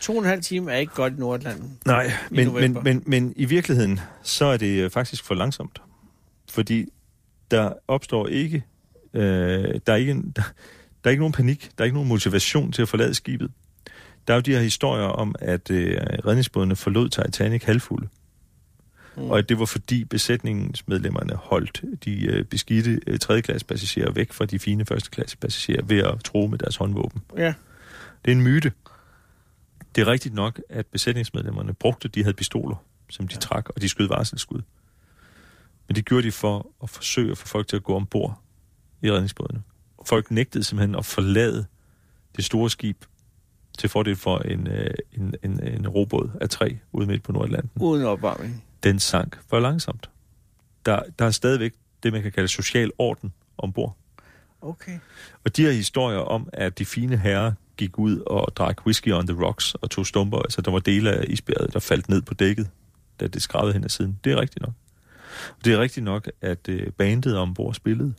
To og en halv time er ikke godt i Nordatlanten. Nej, men, men, men, men i virkeligheden, så er det øh, faktisk for langsomt. Fordi der opstår ikke, øh, der, er ikke en, der, der er ikke nogen panik, der er ikke nogen motivation til at forlade skibet. Der er jo de her historier om, at øh, redningsbådene forlod Titanic halvfulde. Mm. Og at det var fordi besætningens medlemmerne holdt de øh, beskidte øh, tredjeklasse passagerer væk fra de fine førsteklasse passagerer ved at tro med deres håndvåben. Ja. Det er en myte. Det er rigtigt nok, at besætningsmedlemmerne brugte, de havde pistoler, som de ja. trak, og de skød varselsskud. Men det gjorde de for at forsøge at få folk til at gå ombord i redningsbådene. Folk nægtede simpelthen at forlade det store skib til fordel for en, øh, en, en, en robåd af træ ude midt på Nordatlanten. Uden opvarmning. Den sank for langsomt. Der, der er stadigvæk det, man kan kalde social orden ombord. Okay. Og de her historier om, at de fine herrer gik ud og drak whisky on the rocks og tog stumper, altså der var dele af isbjerget, der faldt ned på dækket, da det skravede hen ad siden. Det er rigtigt nok. Og det er rigtigt nok, at øh, bandet ombord spillede.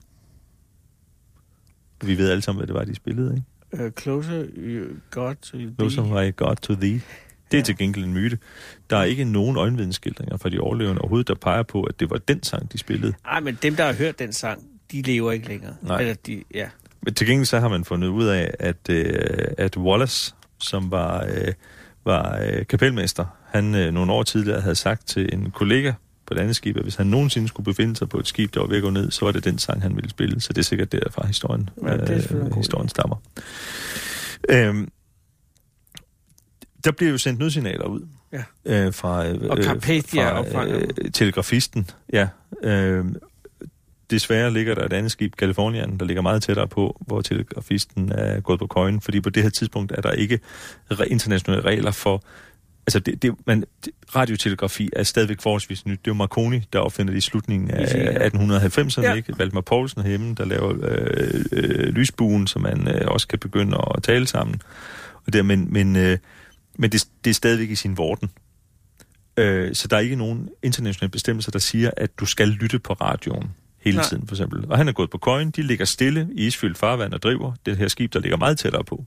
Vi ved alle sammen, hvad det var, de spillede, ikke? Uh, closer you got to thee. Closer I got to thee. Det er ja. til gengæld en myte. Der er ikke nogen øjenvidensskildringer fra de overlevende overhovedet, der peger på, at det var den sang, de spillede. Nej, men dem, der har hørt den sang, de lever ikke længere. Nej. Eller de, ja. Men til gengæld så har man fundet ud af, at, øh, at Wallace, som var, øh, var øh, kapelmester, han øh, nogle år tidligere havde sagt til en kollega på et andet skib, at hvis han nogensinde skulle befinde sig på et skib, der var ved at gå ned, så var det den sang, han ville spille. Så det er sikkert derfra historien, Ja, det er god historien stammer. Øhm, der bliver jo sendt nødsignaler ud Ja. øh, fra, øh, Og Carpathia fra øh, telegrafisten. Ja, øh, desværre ligger der et andet skib, Californian, der ligger meget tættere på, hvor telegrafisten er gået på køjen, fordi på det her tidspunkt er der ikke internationale regler for Altså, det, det, man, det, radiotelegrafi er stadigvæk forholdsvis nyt. Det er jo Marconi, der opfinder det i slutningen af Ja. 1890'erne, Ja. ikke? Valdemar Poulsen herhjemme, der laver øh, øh, lysbuen, så man øh, også kan begynde at tale sammen. Og der, men men, øh, men det, det er stadigvæk i sin vorden. Øh, så der er ikke nogen internationale bestemmelser, der siger, at du skal lytte på radioen hele Nej. Tiden, for eksempel. Og han er gået på køjen, de ligger stille i isfyldt farvand og driver det her skib, der ligger meget tættere på.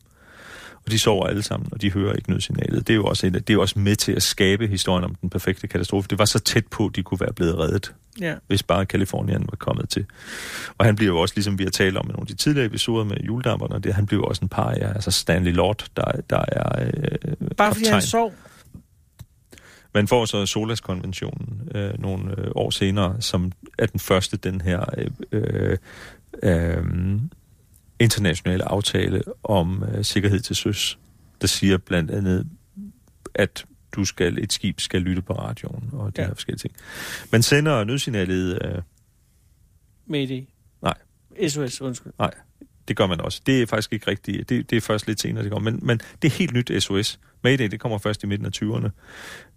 Og de sover alle sammen, og de hører ikke nødsignalet. Det er jo også, en, det er jo også med til at skabe historien om den perfekte katastrofe. Det var så tæt på, at de kunne være blevet reddet, Ja. hvis bare Kalifornien var kommet til. Og han bliver jo også, ligesom vi har talt om i nogle af de tidligere episoder med juledamperne, det, han bliver jo også en par, ja, altså Stanley Lord, der, der er øh, Bare fordi han kaptajn. sov. Man får så Solas-konventionen øh, nogle øh, år senere, som er den første den her øh, øh, øh, internationale aftale om øh, sikkerhed til søs, der siger blandt andet, at du skal, et skib skal lytte på radioen og de Ja. her forskellige ting. Man sender nødsignalet, øh, i. Nej. SOS, undskyld. nej, det gør man også. Det er faktisk ikke rigtigt. Det, det er først lidt senere, det kommer. Men, men det er helt nyt SOS. Mayday, det kommer først i midten af 20'erne.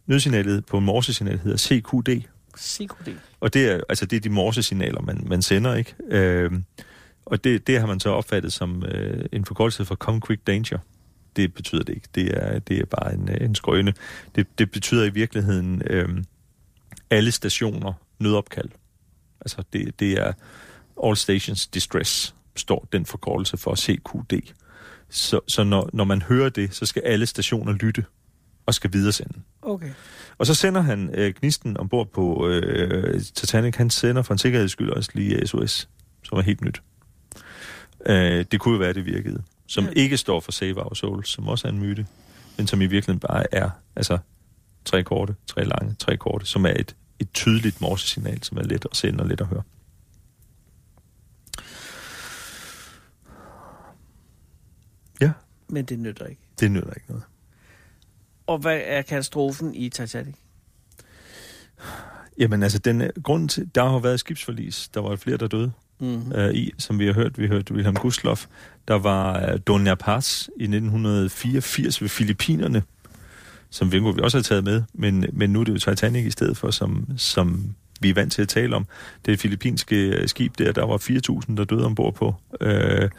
Nødsignalet på morsesignal hedder CQD, CQD. Og det er, altså, det er de morsesignaler, man, man sender, ikke? Øh, og det, det har man så opfattet som øh, en forkortelse for Come Quick Danger. Det betyder det ikke. Det er, det er bare en, øh, en skrøne. Det, det betyder i virkeligheden øh, alle stationer nødopkald. Altså det, det er All Stations Distress, står den forkortelse for CQD. Så, så når, når man hører det, så skal alle stationer lytte og skal videresende. Okay. Og så sender han øh, gnisten ombord på øh, Titanic. Han sender for en sikkerheds skyld også lige SOS, som er helt nyt. Øh, det kunne jo være, det virkede. Som Ja. ikke står for Save Our Souls, som også er en myte, men som i virkeligheden bare er altså tre korte, tre lange, tre korte, som er et, et tydeligt morsesignal, som er let at sende og let at høre. Ja, Men det nytter ikke. det nytter ikke noget. Og hvad er katastrofen i Titanic? Jamen altså, den, er- grunden til, der har været skibsforlis. Der var flere, der døde. Mm-hmm. øh, i, som vi har hørt. Vi hørte Wilhelm Gustloff. Der var øh, Doña Paz i 1984 ved Filippinerne, som vi vi også har taget med, men, men nu er det jo Titanic i stedet for, som, som vi er vant til at tale om. Det filippinske øh, skib der, der var 4.000, der døde ombord på, øh,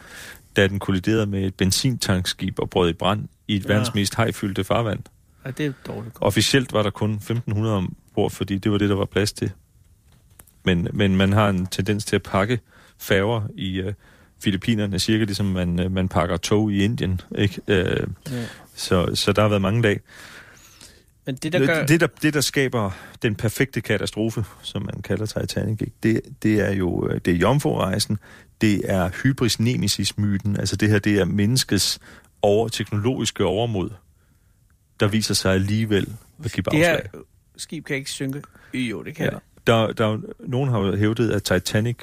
da den kolliderede med et benzintankskib og brød i brand i et Ja. ja. verdens mest hajfyldte farvand. Ja, det er dårligt. Officielt var der kun 1.500 ombord, fordi det var det, der var plads til. Men, men man har en tendens til at pakke færger i øh, Filippinerne, cirka ligesom man, øh, man pakker tog i Indien. Ikke? Øh, Ja. så, så der har været mange dage. Men det, der gør... Det, der, det, der skaber den perfekte katastrofe, som man kalder Titanic, ikke? Det, det er jo øh, det er jomfru-rejsen, det er hybris nemesis-myten, altså det her, det er menneskets over, teknologiske overmod, der viser sig alligevel at give det her bagslag. skib kan ikke synke. Jo, det kan Ja. det. Der, der, er nogen har jo hævdet, at Titanic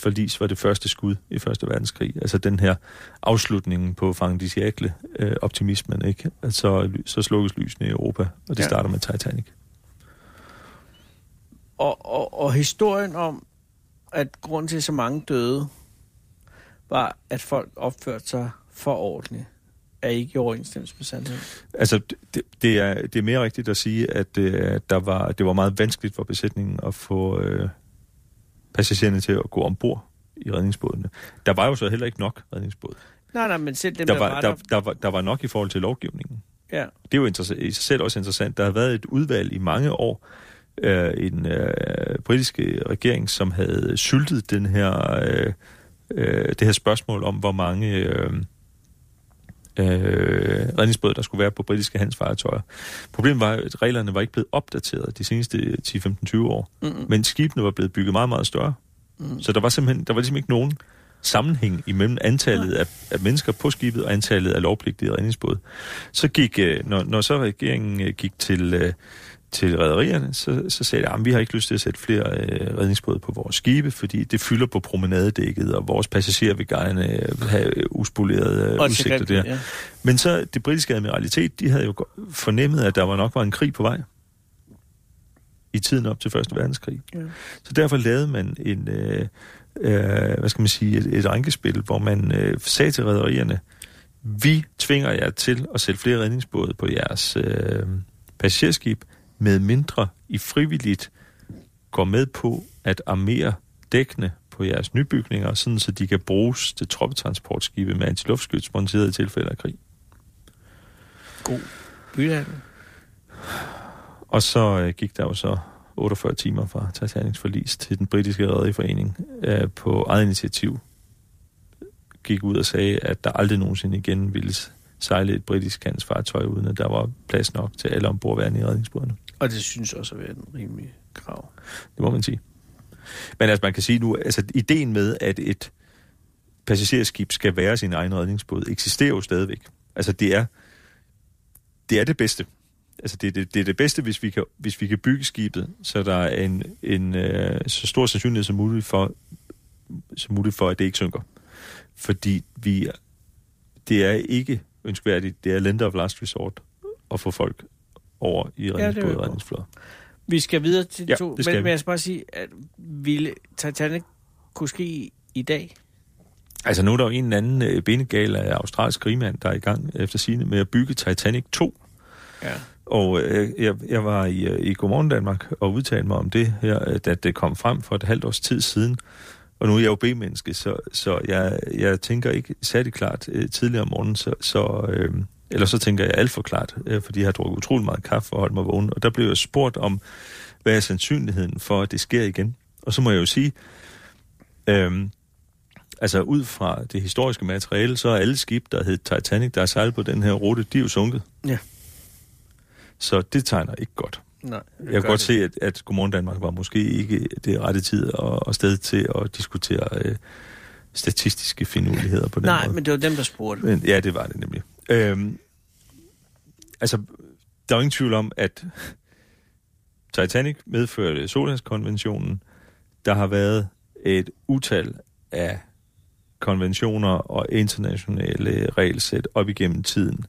forlis var det første skud i Første Verdenskrig. Altså den her afslutningen på fangdisiakle øh, optimismen, ikke? Altså, så slukkes lysene i Europa, og det Ja. starter med Titanic. Og, og, og historien om, at grund til så mange døde, var, at folk opførte sig for ordentligt, er ikke i overensstemmelse med sandheden. Altså, det, det, er, det er mere rigtigt at sige, at øh, der var, det var meget vanskeligt for besætningen at få øh, passagererne til at gå ombord i redningsbådene. Der var jo så heller ikke nok redningsbåd. Nej, nej, men selv dem, Der der, var, der, der, der, var, der var nok i forhold til lovgivningen. ja, Det er jo i sig selv også interessant. Der har været et udvalg i mange år, øh, en øh, britiske regering, som havde syltet den her, øh, øh, det her spørgsmål om, hvor mange, øh, øh, redningsbåde, der skulle være på britiske handelsfartøjer. Problemet var, at reglerne var ikke blevet opdateret de seneste 10-15-20 år, mm-hmm. men skibene var blevet bygget meget, meget større. Mm. Så der var simpelthen der var ligesom ikke nogen sammenhæng imellem antallet af, af mennesker på skibet og antallet af lovpligtige redningsbåde. Så gik, øh, når, når så regeringen øh, gik til, øh, til rædderierne, så, så sagde de, at vi har ikke lyst til at sætte flere øh, redningsbåde på vores skibe, fordi det fylder på promenadedækket, og vores passagerer vil gerne øh, have uspolerede øh, udsigter der. Ja. Men så det britiske admiralitet, de havde jo fornemmet, at der var nok var en krig på vej i tiden op til Første Verdenskrig. Ja. Så derfor lavede man en, øh, øh, hvad skal man sige, et, et rænkespil, hvor man øh, sagde til rædderierne, vi tvinger jer til at sætte flere redningsbåde på jeres øh, passagerskib, med mindre I frivilligt går med på at armere dækkene på jeres nybygninger, sådan så de kan bruges til troppetransportskibe med antiluftskyts monteret i tilfælde af krig. God byhandel. Og så øh, gik der jo så 48 timer fra Titanics forlis til den britiske rederiforening øh, på eget initiativ gik ud og sagde, at der aldrig nogensinde igen ville sejle et britisk handelsfartøj, uden at der var plads nok til alle ombordværende i redningsbådene. Og det synes også at være en rimelig krav. Det må man sige. Men altså, man kan sige nu, altså ideen med, at et passagerskib skal være sin egen redningsbåd, eksisterer jo stadigvæk. Altså, det er det, er det bedste. Altså, det, det, det er det bedste, hvis vi kan, hvis vi kan bygge skibet, så der er en, en øh, så stor sandsynlighed som muligt for, som muligt for, at det ikke synker. Fordi vi, det er ikke ønskværdigt, det er lender of last resort at få folk over i redningsbåd og redningsflåde. Vi skal videre til ja, to, men, men jeg skal bare sige, at ville Titanic kunne ske i dag? Altså nu er der jo en anden øh, benegal af australsk rigmand, der er i gang efter sine med at bygge Titanic 2. Ja. Og øh, jeg, jeg var i, øh, i Godmorgen Danmark og udtalte mig om det her, øh, da det kom frem for et halvt års tid siden. Og nu er jeg jo B-menneske, så, så jeg, jeg tænker ikke særlig klart øh, tidligere om morgenen, så, så øh, eller så tænker jeg alt for klart, øh, fordi jeg har drukket utrolig meget kaffe og holdt mig vågen. Og der blev jeg spurgt om, hvad er sandsynligheden for, at det sker igen? Og så må jeg jo sige, øh, altså ud fra det historiske materiale, så er alle skib, der hed Titanic, der er sejlet på den her rute, de er jo sunket. Ja. Så det tegner ikke godt. Nej, jeg kan godt det. se, at, at Godmorgen Danmark var måske ikke det rette tid og, og sted til at diskutere øh, statistiske finurligheder på den Nej, måde. men det var dem, der spurgte. Men, ja, det var det nemlig. Øhm, altså, der er ingen tvivl om, at Titanic medførte Solhedskonventionen. Der har været et utal af konventioner og internationale regelsæt op igennem tiden,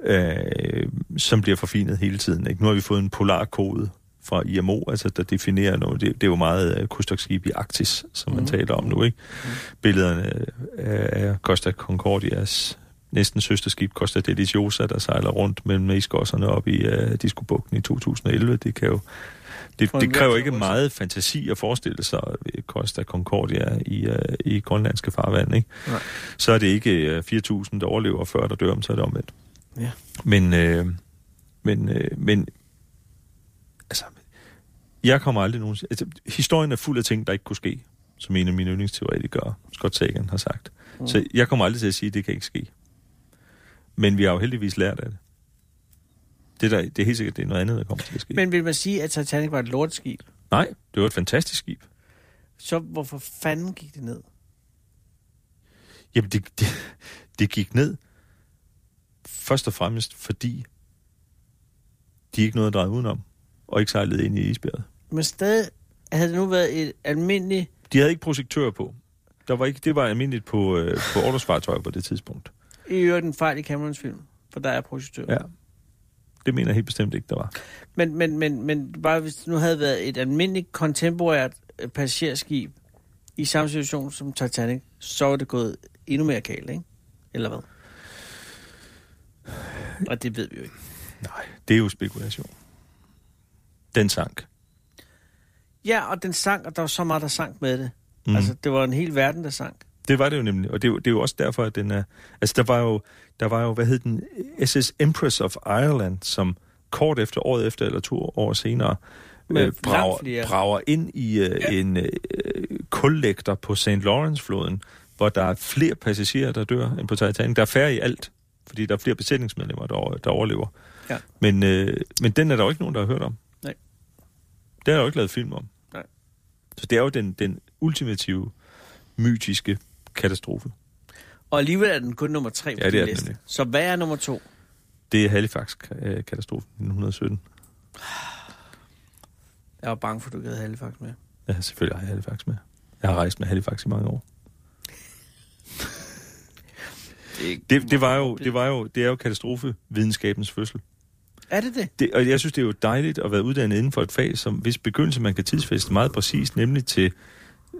øh, som bliver forfinet hele tiden. Ikke? Nu har vi fået en polarkode fra IMO, altså der definerer noget. Det, det er jo meget uh, krydstogtskib i Arktis, som man mm. taler om nu, ikke? Mm. Billederne af Costa Concordias næsten søsterskib Costa Deliciosa, der sejler rundt mellem isgosserne op i uh, Disco-bugten i 2011. Det kan jo det, det kræver ikke meget fantasi at forestille sig Costa Concordia i, uh, i grønlandske farvand, ikke? Nej. Så er det ikke uh, 4.000, der overlever, før der dør om, så er det omvendt. Ja. Men, uh, men, uh, men altså, jeg kommer aldrig nogen... Altså, historien er fuld af ting, der ikke kunne ske, som en af mine yndlingsteoretikere, Scott Sagan, har sagt. Mm. Så jeg kommer aldrig til at sige, at det kan ikke ske. Men vi har jo heldigvis lært af det. Det, der, det er helt sikkert, det er noget andet, der kommer til at ske. Men vil man sige, at Titanic var et lortskib? Nej, det var et fantastisk skib. Så hvorfor fanden gik det ned? Jamen, det, det, det gik ned først og fremmest, fordi de ikke nåede at dreje udenom, og ikke sejlede ind i isbjerget. Men stadig havde det nu været et almindeligt... De havde ikke projektør på. Der var ikke, det var almindeligt på, øh, på ordresfartøjer på det tidspunkt. I øvrigt en fejl i Camerons film, for der er projektør. Ja. Det mener jeg helt bestemt ikke, der var. Men, men, men, men bare hvis det nu havde været et almindeligt kontemporært øh, passagerskib i samme situation som Titanic, så var det gået endnu mere galt, ikke? Eller hvad? Og det ved vi jo ikke. Nej, det er jo spekulation. Den sank. Ja, og den sank, og der var så meget, der sank med det. Mm. Altså, det var en hel verden, der sank. Det var det jo nemlig, og det, det er jo også derfor, at den er... Altså, der var jo, der var jo hvad hed den, SS Empress of Ireland, som kort efter, året efter eller to år senere, øh, brager, brager ind i øh, ja. en øh, kullægter på St. Lawrence-floden, hvor der er flere passagerer, der dør end på Titanic. Der er færre i alt, fordi der er flere besætningsmedlemmer, der, der overlever. Ja. Men, øh, men den er der jo ikke nogen, der har hørt om. Nej. Det er der jo ikke lavet film om. Nej. Så det er jo den, den ultimative, mytiske katastrofe. Og alligevel er den kun nummer tre på Ja, det er den liste. nemlig. Så hvad er nummer to? Det er Halifax-katastrofen i 1917. Jeg var bange for, at du ikke havde Halifax med. Ja, selvfølgelig har jeg Halifax med. Jeg har rejst med Halifax i mange år. Det, Det, det, var jo, det, var jo, det er jo katastrofevidenskabens fødsel. Er det det? Det, og jeg synes, det er jo dejligt at være uddannet inden for et fag, som hvis begyndelse man kan tidsfæste meget præcist, nemlig til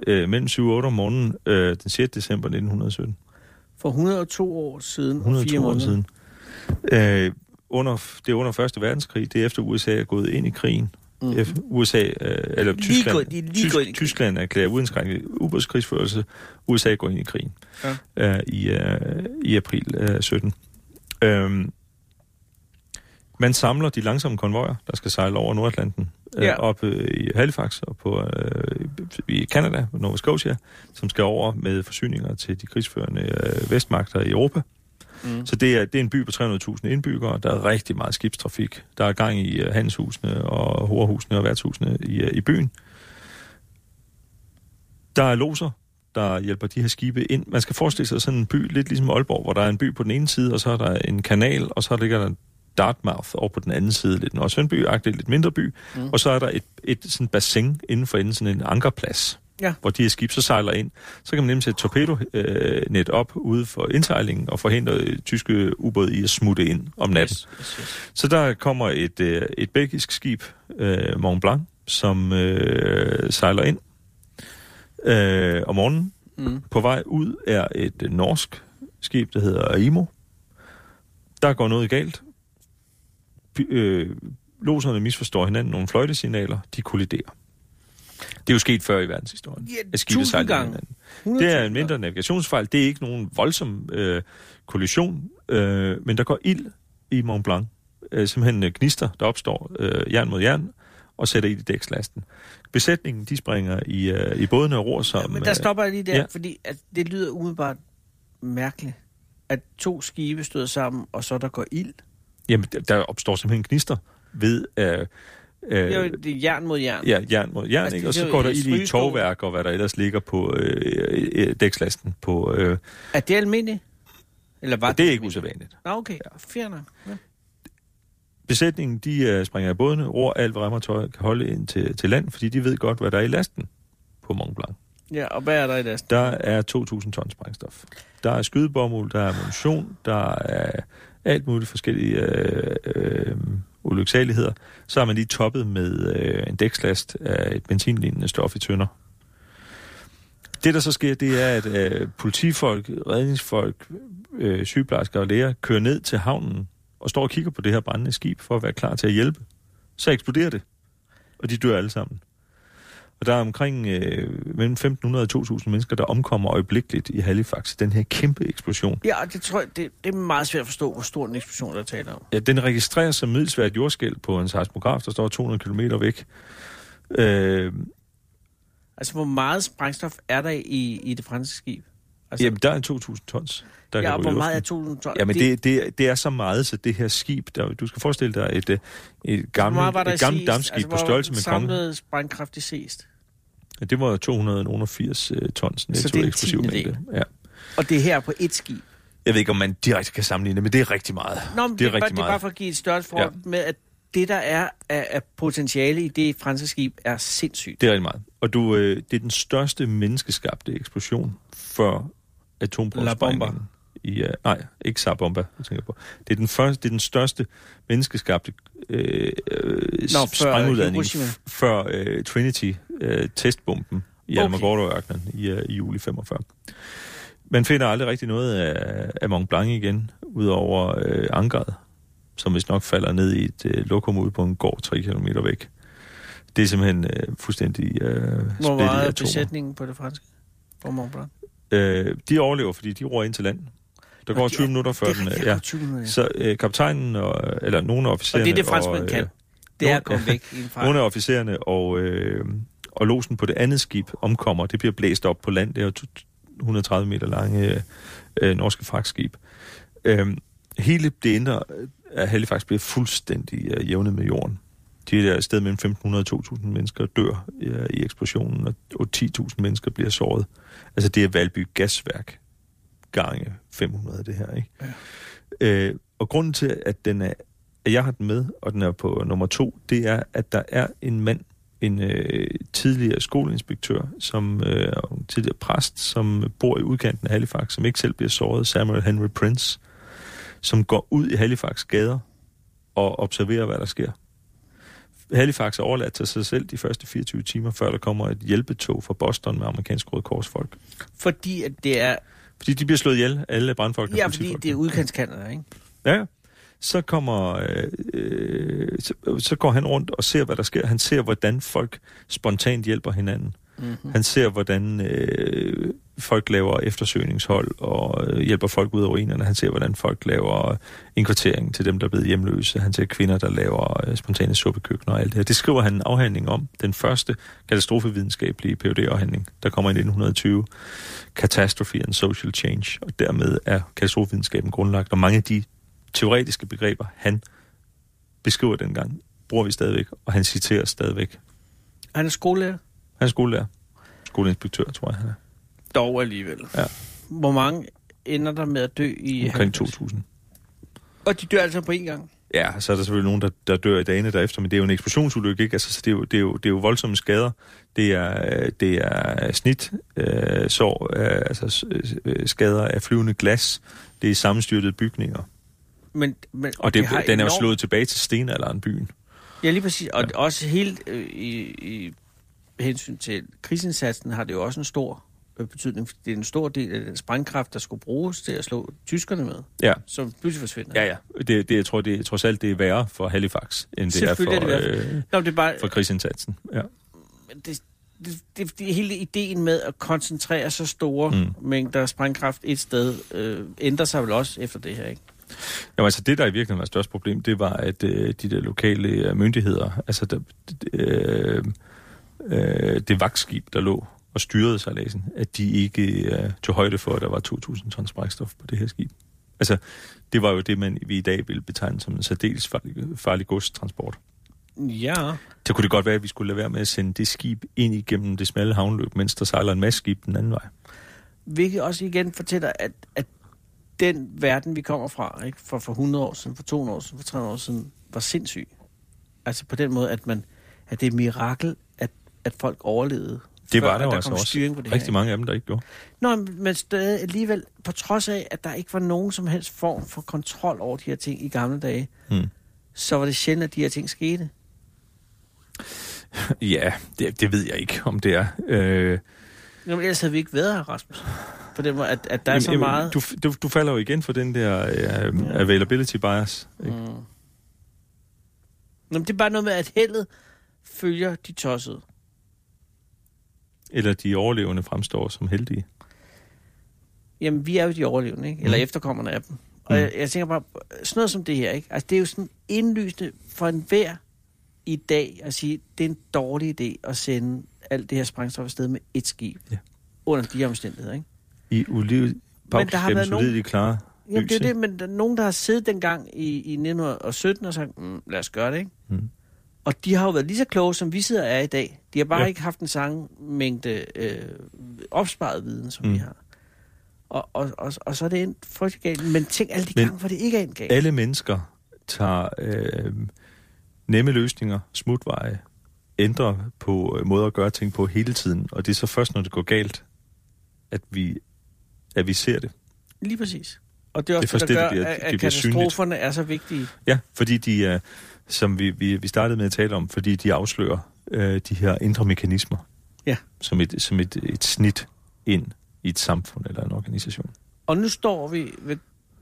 øh, mellem 7 og 8 om morgenen øh, den 6. december 1917. For 102 år siden og 102 fire år måneder. siden. Øh, under, det er under Første Verdenskrig, det er efter USA er gået ind i krigen. Mm. USA, øh, eller Lige Tyskland, gået- lige gået ind i. Tyskland erklærer uindskrænket ubådskrigsførelse. USA går ind i krigen Ja. øh, i, øh, i april øh, 17. Øhm, man samler de langsomme konvojer, der skal sejle over Nordatlanten, øh, Ja. op øh, i Halifax og på, øh, i Canada, Nova Scotia, som skal over med forsyninger til de krigsførende øh, vestmagter i Europa. Mm. Så det er, det er en by på 300.000 indbyggere. Der er rigtig meget skibstrafik. Der er gang i uh, handelshusene og horehusene og værtshusene i, uh, i byen. Der er loser, der hjælper de her skibe ind. Man skal forestille sig sådan en by, lidt ligesom Aalborg, hvor der er en by på den ene side, og så er der en kanal, og så ligger der Dartmouth over på den anden side, lidt Nordsøndby, lidt mindre by, Mm. og så er der et, et sådan bassin inden for enden, sådan en ankerplads, Ja. hvor de her skib så sejler ind. Så kan man nemlig sætte torpedonet op ude for indsejlingen og forhindre tyske ubåde i at smutte ind om natten. Yes, yes, yes. Så der kommer et, øh, et belgisk skib, øh, Mont Blanc, som øh, sejler ind øh, om morgenen. Mm. På vej ud er et norsk skib, der hedder Imo. Der går noget galt. Øh, loserne misforstår hinanden nogle fløjtesignaler. De kolliderer. Det er jo sket før i verdenshistorien. Ja, tusind gange. hinanden. 100 Det er en mindre navigationsfejl. Det er ikke nogen voldsom øh, kollision, øh, men der går ild i Mont Blanc. Øh, simpelthen øh, gnister, der opstår øh, jern mod jern, og sætter ild i dækslasten. Besætningen, de springer i, øh, i bådene og ror som... Ja, men der stopper jeg lige der, ja. fordi at det lyder umiddelbart mærkeligt, at to skibe støder sammen, og så der går ild. Jamen, der- opstår simpelthen gnister ved... Øh, øh, Det er jo det er jern mod jern. Ja, jern mod jern, Altså, ikke? det og så går der ild i tovværk og hvad der ellers ligger på øh, øh, dækslasten. På, øh, Er det almindeligt? Eller var og det er ikke usædvanligt. Nå, okay. Ja. Besætningen, de øh, springer i bådene, ror alt, hvad remmertøj kan holde ind til, til land, fordi de ved godt, hvad der er i lasten på Mont Blanc. ja, og hvad er der i lasten? Der er 2.000 tons sprængstof. Der er skydebomuld, der er ammunition, der er alt muligt forskellige øh, øh, ulyksaligheder. Så har man lige toppet med øh, en dækslast af et benzinlignende stof i tønder. Det, der så sker, det er, at øh, politifolk, redningsfolk, øh, sygeplejersker og læger kører ned til havnen og står og kigger på det her brændende skib for at være klar til at hjælpe. Så eksploderer det, og de dør alle sammen. Og der er omkring øh, mellem 1.500 og 2.000 mennesker, der omkommer øjeblikkeligt i Halifax. Den her kæmpe eksplosion. Ja, det tror jeg, det, det er meget svært at forstå, hvor stor en eksplosion, der taler om. Ja, den registreres som middelsvært jordskæld på en seismograf, der står 200 km væk. Øh, Altså, hvor meget sprængstof er der i, i det franske skib? Altså, jamen, der er 2.000 tons, der ja, og hvor meget er luften. 2.000 ton? Jamen, det, det, det er så meget, så det her skib, der, du skal forestille dig et, øh, et gammelt, et gammelt dampskib altså, på størrelse med kongen. samlet sprængkraft i sidst. Det var 280 øh, tons det netto eksplosiv mængde. Ja. Og det er her på et skib. Jeg ved ikke, om man direkte kan sammenligne det, men det er rigtig meget. Nå, men det er bare, rigtig det er bare meget. for at give et større forhold ja. med, at det, der er af, af potentiale i det franske skib, er sindssygt. Det er rigtig meget. Og du, øh, det er den største menneskeskabte eksplosion før Bomba. atomprøvesprængningen. I, uh, nej, ikke Sabomba, jeg tænker på. Det er den, første, det er den største menneskeskabte øh, øh, Nå, før sprængudladning Hiroshima. f- før øh, Trinity-testbomben i Okay. Almagordo-ørkenen i, uh, i juli 45. Man finder aldrig rigtig noget af, af Mont Blanc igen, udover øh, ankeret, som hvis nok falder ned i et øh, lokum ude på en gård 3 km væk. Det er simpelthen øh, fuldstændig øh, Hvor atomer. besætningen på det franske? På Mont Blanc? Øh, de overlever, fordi de ror ind til land. Der går de 20 er- minutter før den... øh, Ja. går 20 minutter, ja. Så øh, kaptajnen, og, eller nogle af Og officererne... det er det, franskmænd kan. Det er at komme væk. *laughs* Nogle af officererne og, øh, og losen på det andet skib omkommer. Det bliver blæst op på land. Det er jo to- 130 meter lange øh, norske fragtskib. Øh, hele det indre af Halifax bliver fuldstændig uh, jævnet med jorden. De er et sted mellem 1.500 og 2.000 mennesker dør uh, i eksplosionen, og, og 10.000 mennesker bliver såret. Altså det er Valby Gasværk gange 500 af det her, ikke? Ja. Uh, og grunden til, at, den er, at jeg har den med, og den er på nummer to, det er, at der er en mand, en øh, tidligere skoleinspektør, som øh, tidligere præst, som bor i udkanten af Halifax, som ikke selv bliver såret, Samuel Henry Prince, som går ud i Halifax gader og observerer, hvad der sker. Halifax er overladt til sig selv de første 24 timer, før der kommer et hjælpetog fra Boston med amerikansk røde korsfolk. Fordi at det er... Fordi de bliver slået ihjel, alle brandfolk. Ja, fordi det er udkantskanada, ikke? Ja, så kommer øh, så, så går han rundt og ser, hvad der sker. Han ser, hvordan folk spontant hjælper hinanden. Mm-hmm. Han ser, hvordan øh, folk laver eftersøgningshold og øh, hjælper folk ud af ruinerne. Han ser, hvordan folk laver indkvartering til dem, der er blevet hjemløse. Han ser kvinder, der laver øh, spontane suppekøkkener og alt det her. Det skriver han en afhandling om. Den første katastrofevidenskabelige phd afhandling der kommer i 1920. Catastrophe and Social Change. Og dermed er katastrofevidenskaben grundlagt. Og mange af de teoretiske begreber, han beskriver dengang, bruger vi stadigvæk, og han citerer stadigvæk. Han er skolelærer? Han er skolelærer. Skoleinspektør, tror jeg, han er. Dog alligevel. Ja. Hvor mange ender der med at dø i... Omkring 2.000. Og de dør altså på én gang? Ja, så er der selvfølgelig nogen, der, der dør i dagene derefter, men det er jo en eksplosionsulykke, ikke? Altså, så det er, jo, det, er jo, det er jo voldsomme skader. Det er, det er snit, øh, sår, øh, altså øh, skader af flyvende glas. Det er sammenstyrtede bygninger. Men, men, og det, det den er jo slået tilbage til stenalderen, byen. Ja, lige præcis. Og ja. også helt øh, i, i hensyn til krigsindsatsen har det jo også en stor øh, betydning, fordi det er en stor del af den sprængkraft, der skulle bruges til at slå tyskerne med, ja. som pludselig forsvinder. Ja, ja. Det, det, jeg tror, det, trods alt, det er værre for Halifax, end det er for, er det øh, Nå, det er bare, for krigsindsatsen. Ja. Det, det, det, det, hele ideen med at koncentrere så store mm. mængder sprængkraft et sted, øh, ændrer sig vel også efter det her, ikke? Jo, altså det, der i virkeligheden var et største problem, det var, at øh, de der lokale øh, myndigheder, altså der, øh, øh, det vagtskib, der lå og styrede sejladsen, at de ikke øh, tog højde for, at der var 2.000 tons brækstof på det her skib. Altså, det var jo det, man vi i dag ville betegne som en særdeles farlig, farlig godstransport. Ja. Så kunne det godt være, at vi skulle lade være med at sende det skib ind igennem det smalle havnløb, mens der sejler en masse skib den anden vej. Hvilket også igen fortæller, at, at den verden, vi kommer fra, ikke? For, for 100 år siden, for 200 år siden, for 300 år siden, var sindssyg. Altså på den måde, at, man, at det er et mirakel, at, at folk overlevede. Det var der jo altså også på det rigtig her. mange af dem, der ikke gjorde. Nå, men stadig alligevel, på trods af, at der ikke var nogen som helst form for kontrol over de her ting i gamle dage, hmm. så var det sjældent, at de her ting skete. *laughs* Ja, det, det ved jeg ikke, om det er. Øh... Jamen, ellers havde vi ikke været her, Rasmus på den måde, at, at der jamen, er så jamen, meget... Du, du, du falder jo igen for den der uh, ja. availability bias. Ikke? Mm. Nå, men det er bare noget med, at heldet følger de tossede. Eller de overlevende fremstår som heldige. Jamen, vi er jo de overlevende, ikke? Eller mm. efterkommerne af dem. Og mm. jeg, jeg tænker bare, sådan noget som det her, ikke? Altså, det er jo sådan indlysende for enhver i dag at sige, det er en dårlig idé at sende alt det her sprængstof afsted med et skib. Ja. Under de omstændigheder, ikke? I ulivet men der har været nogen... klare Jamen, det er det, men der er nogen, der har siddet dengang i, i 1917 og sagt, mm, lad os gøre det, ikke? Mm. Og de har jo været lige så kloge, som vi sidder er i dag. De har bare ja. ikke haft en samme mængde øh, opsparet viden, som mm. vi har. Og, og, og, og så er det en frygtelig galt. Men tænk alle de gange, hvor det ikke er en galt. Alle mennesker tager øh, nemme løsninger, smutveje, ændrer på øh, måder at gøre ting på hele tiden. Og det er så først, når det går galt, at vi at vi ser det. Lige præcis. Og det er også det, det der gør, det, bliver, at, at katastroferne synligt. er så vigtige. Ja, fordi de er, som vi, vi, vi startede med at tale om, fordi de afslører øh, de her indre mekanismer. Ja. Som et, som et, et snit ind i et samfund eller en organisation. Og nu står vi ved,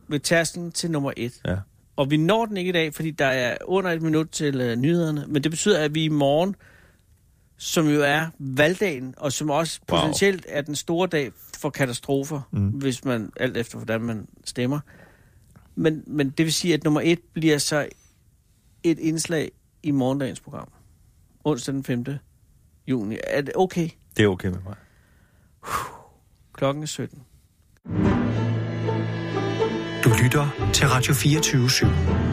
ved tasken til nummer et. Ja. Og vi når den ikke i dag, fordi der er under et minut til øh, nyhederne. Men det betyder, at vi i morgen som jo er valgdagen, og som også wow. potentielt er den store dag for katastrofer, mm. hvis man, alt efter hvordan man stemmer. Men, men det vil sige, at nummer et bliver så et indslag i morgendagens program. Onsdag den 5. juni. Er det okay? Det er okay med mig. Klokken er 17. Du lytter til Radio 24 /7.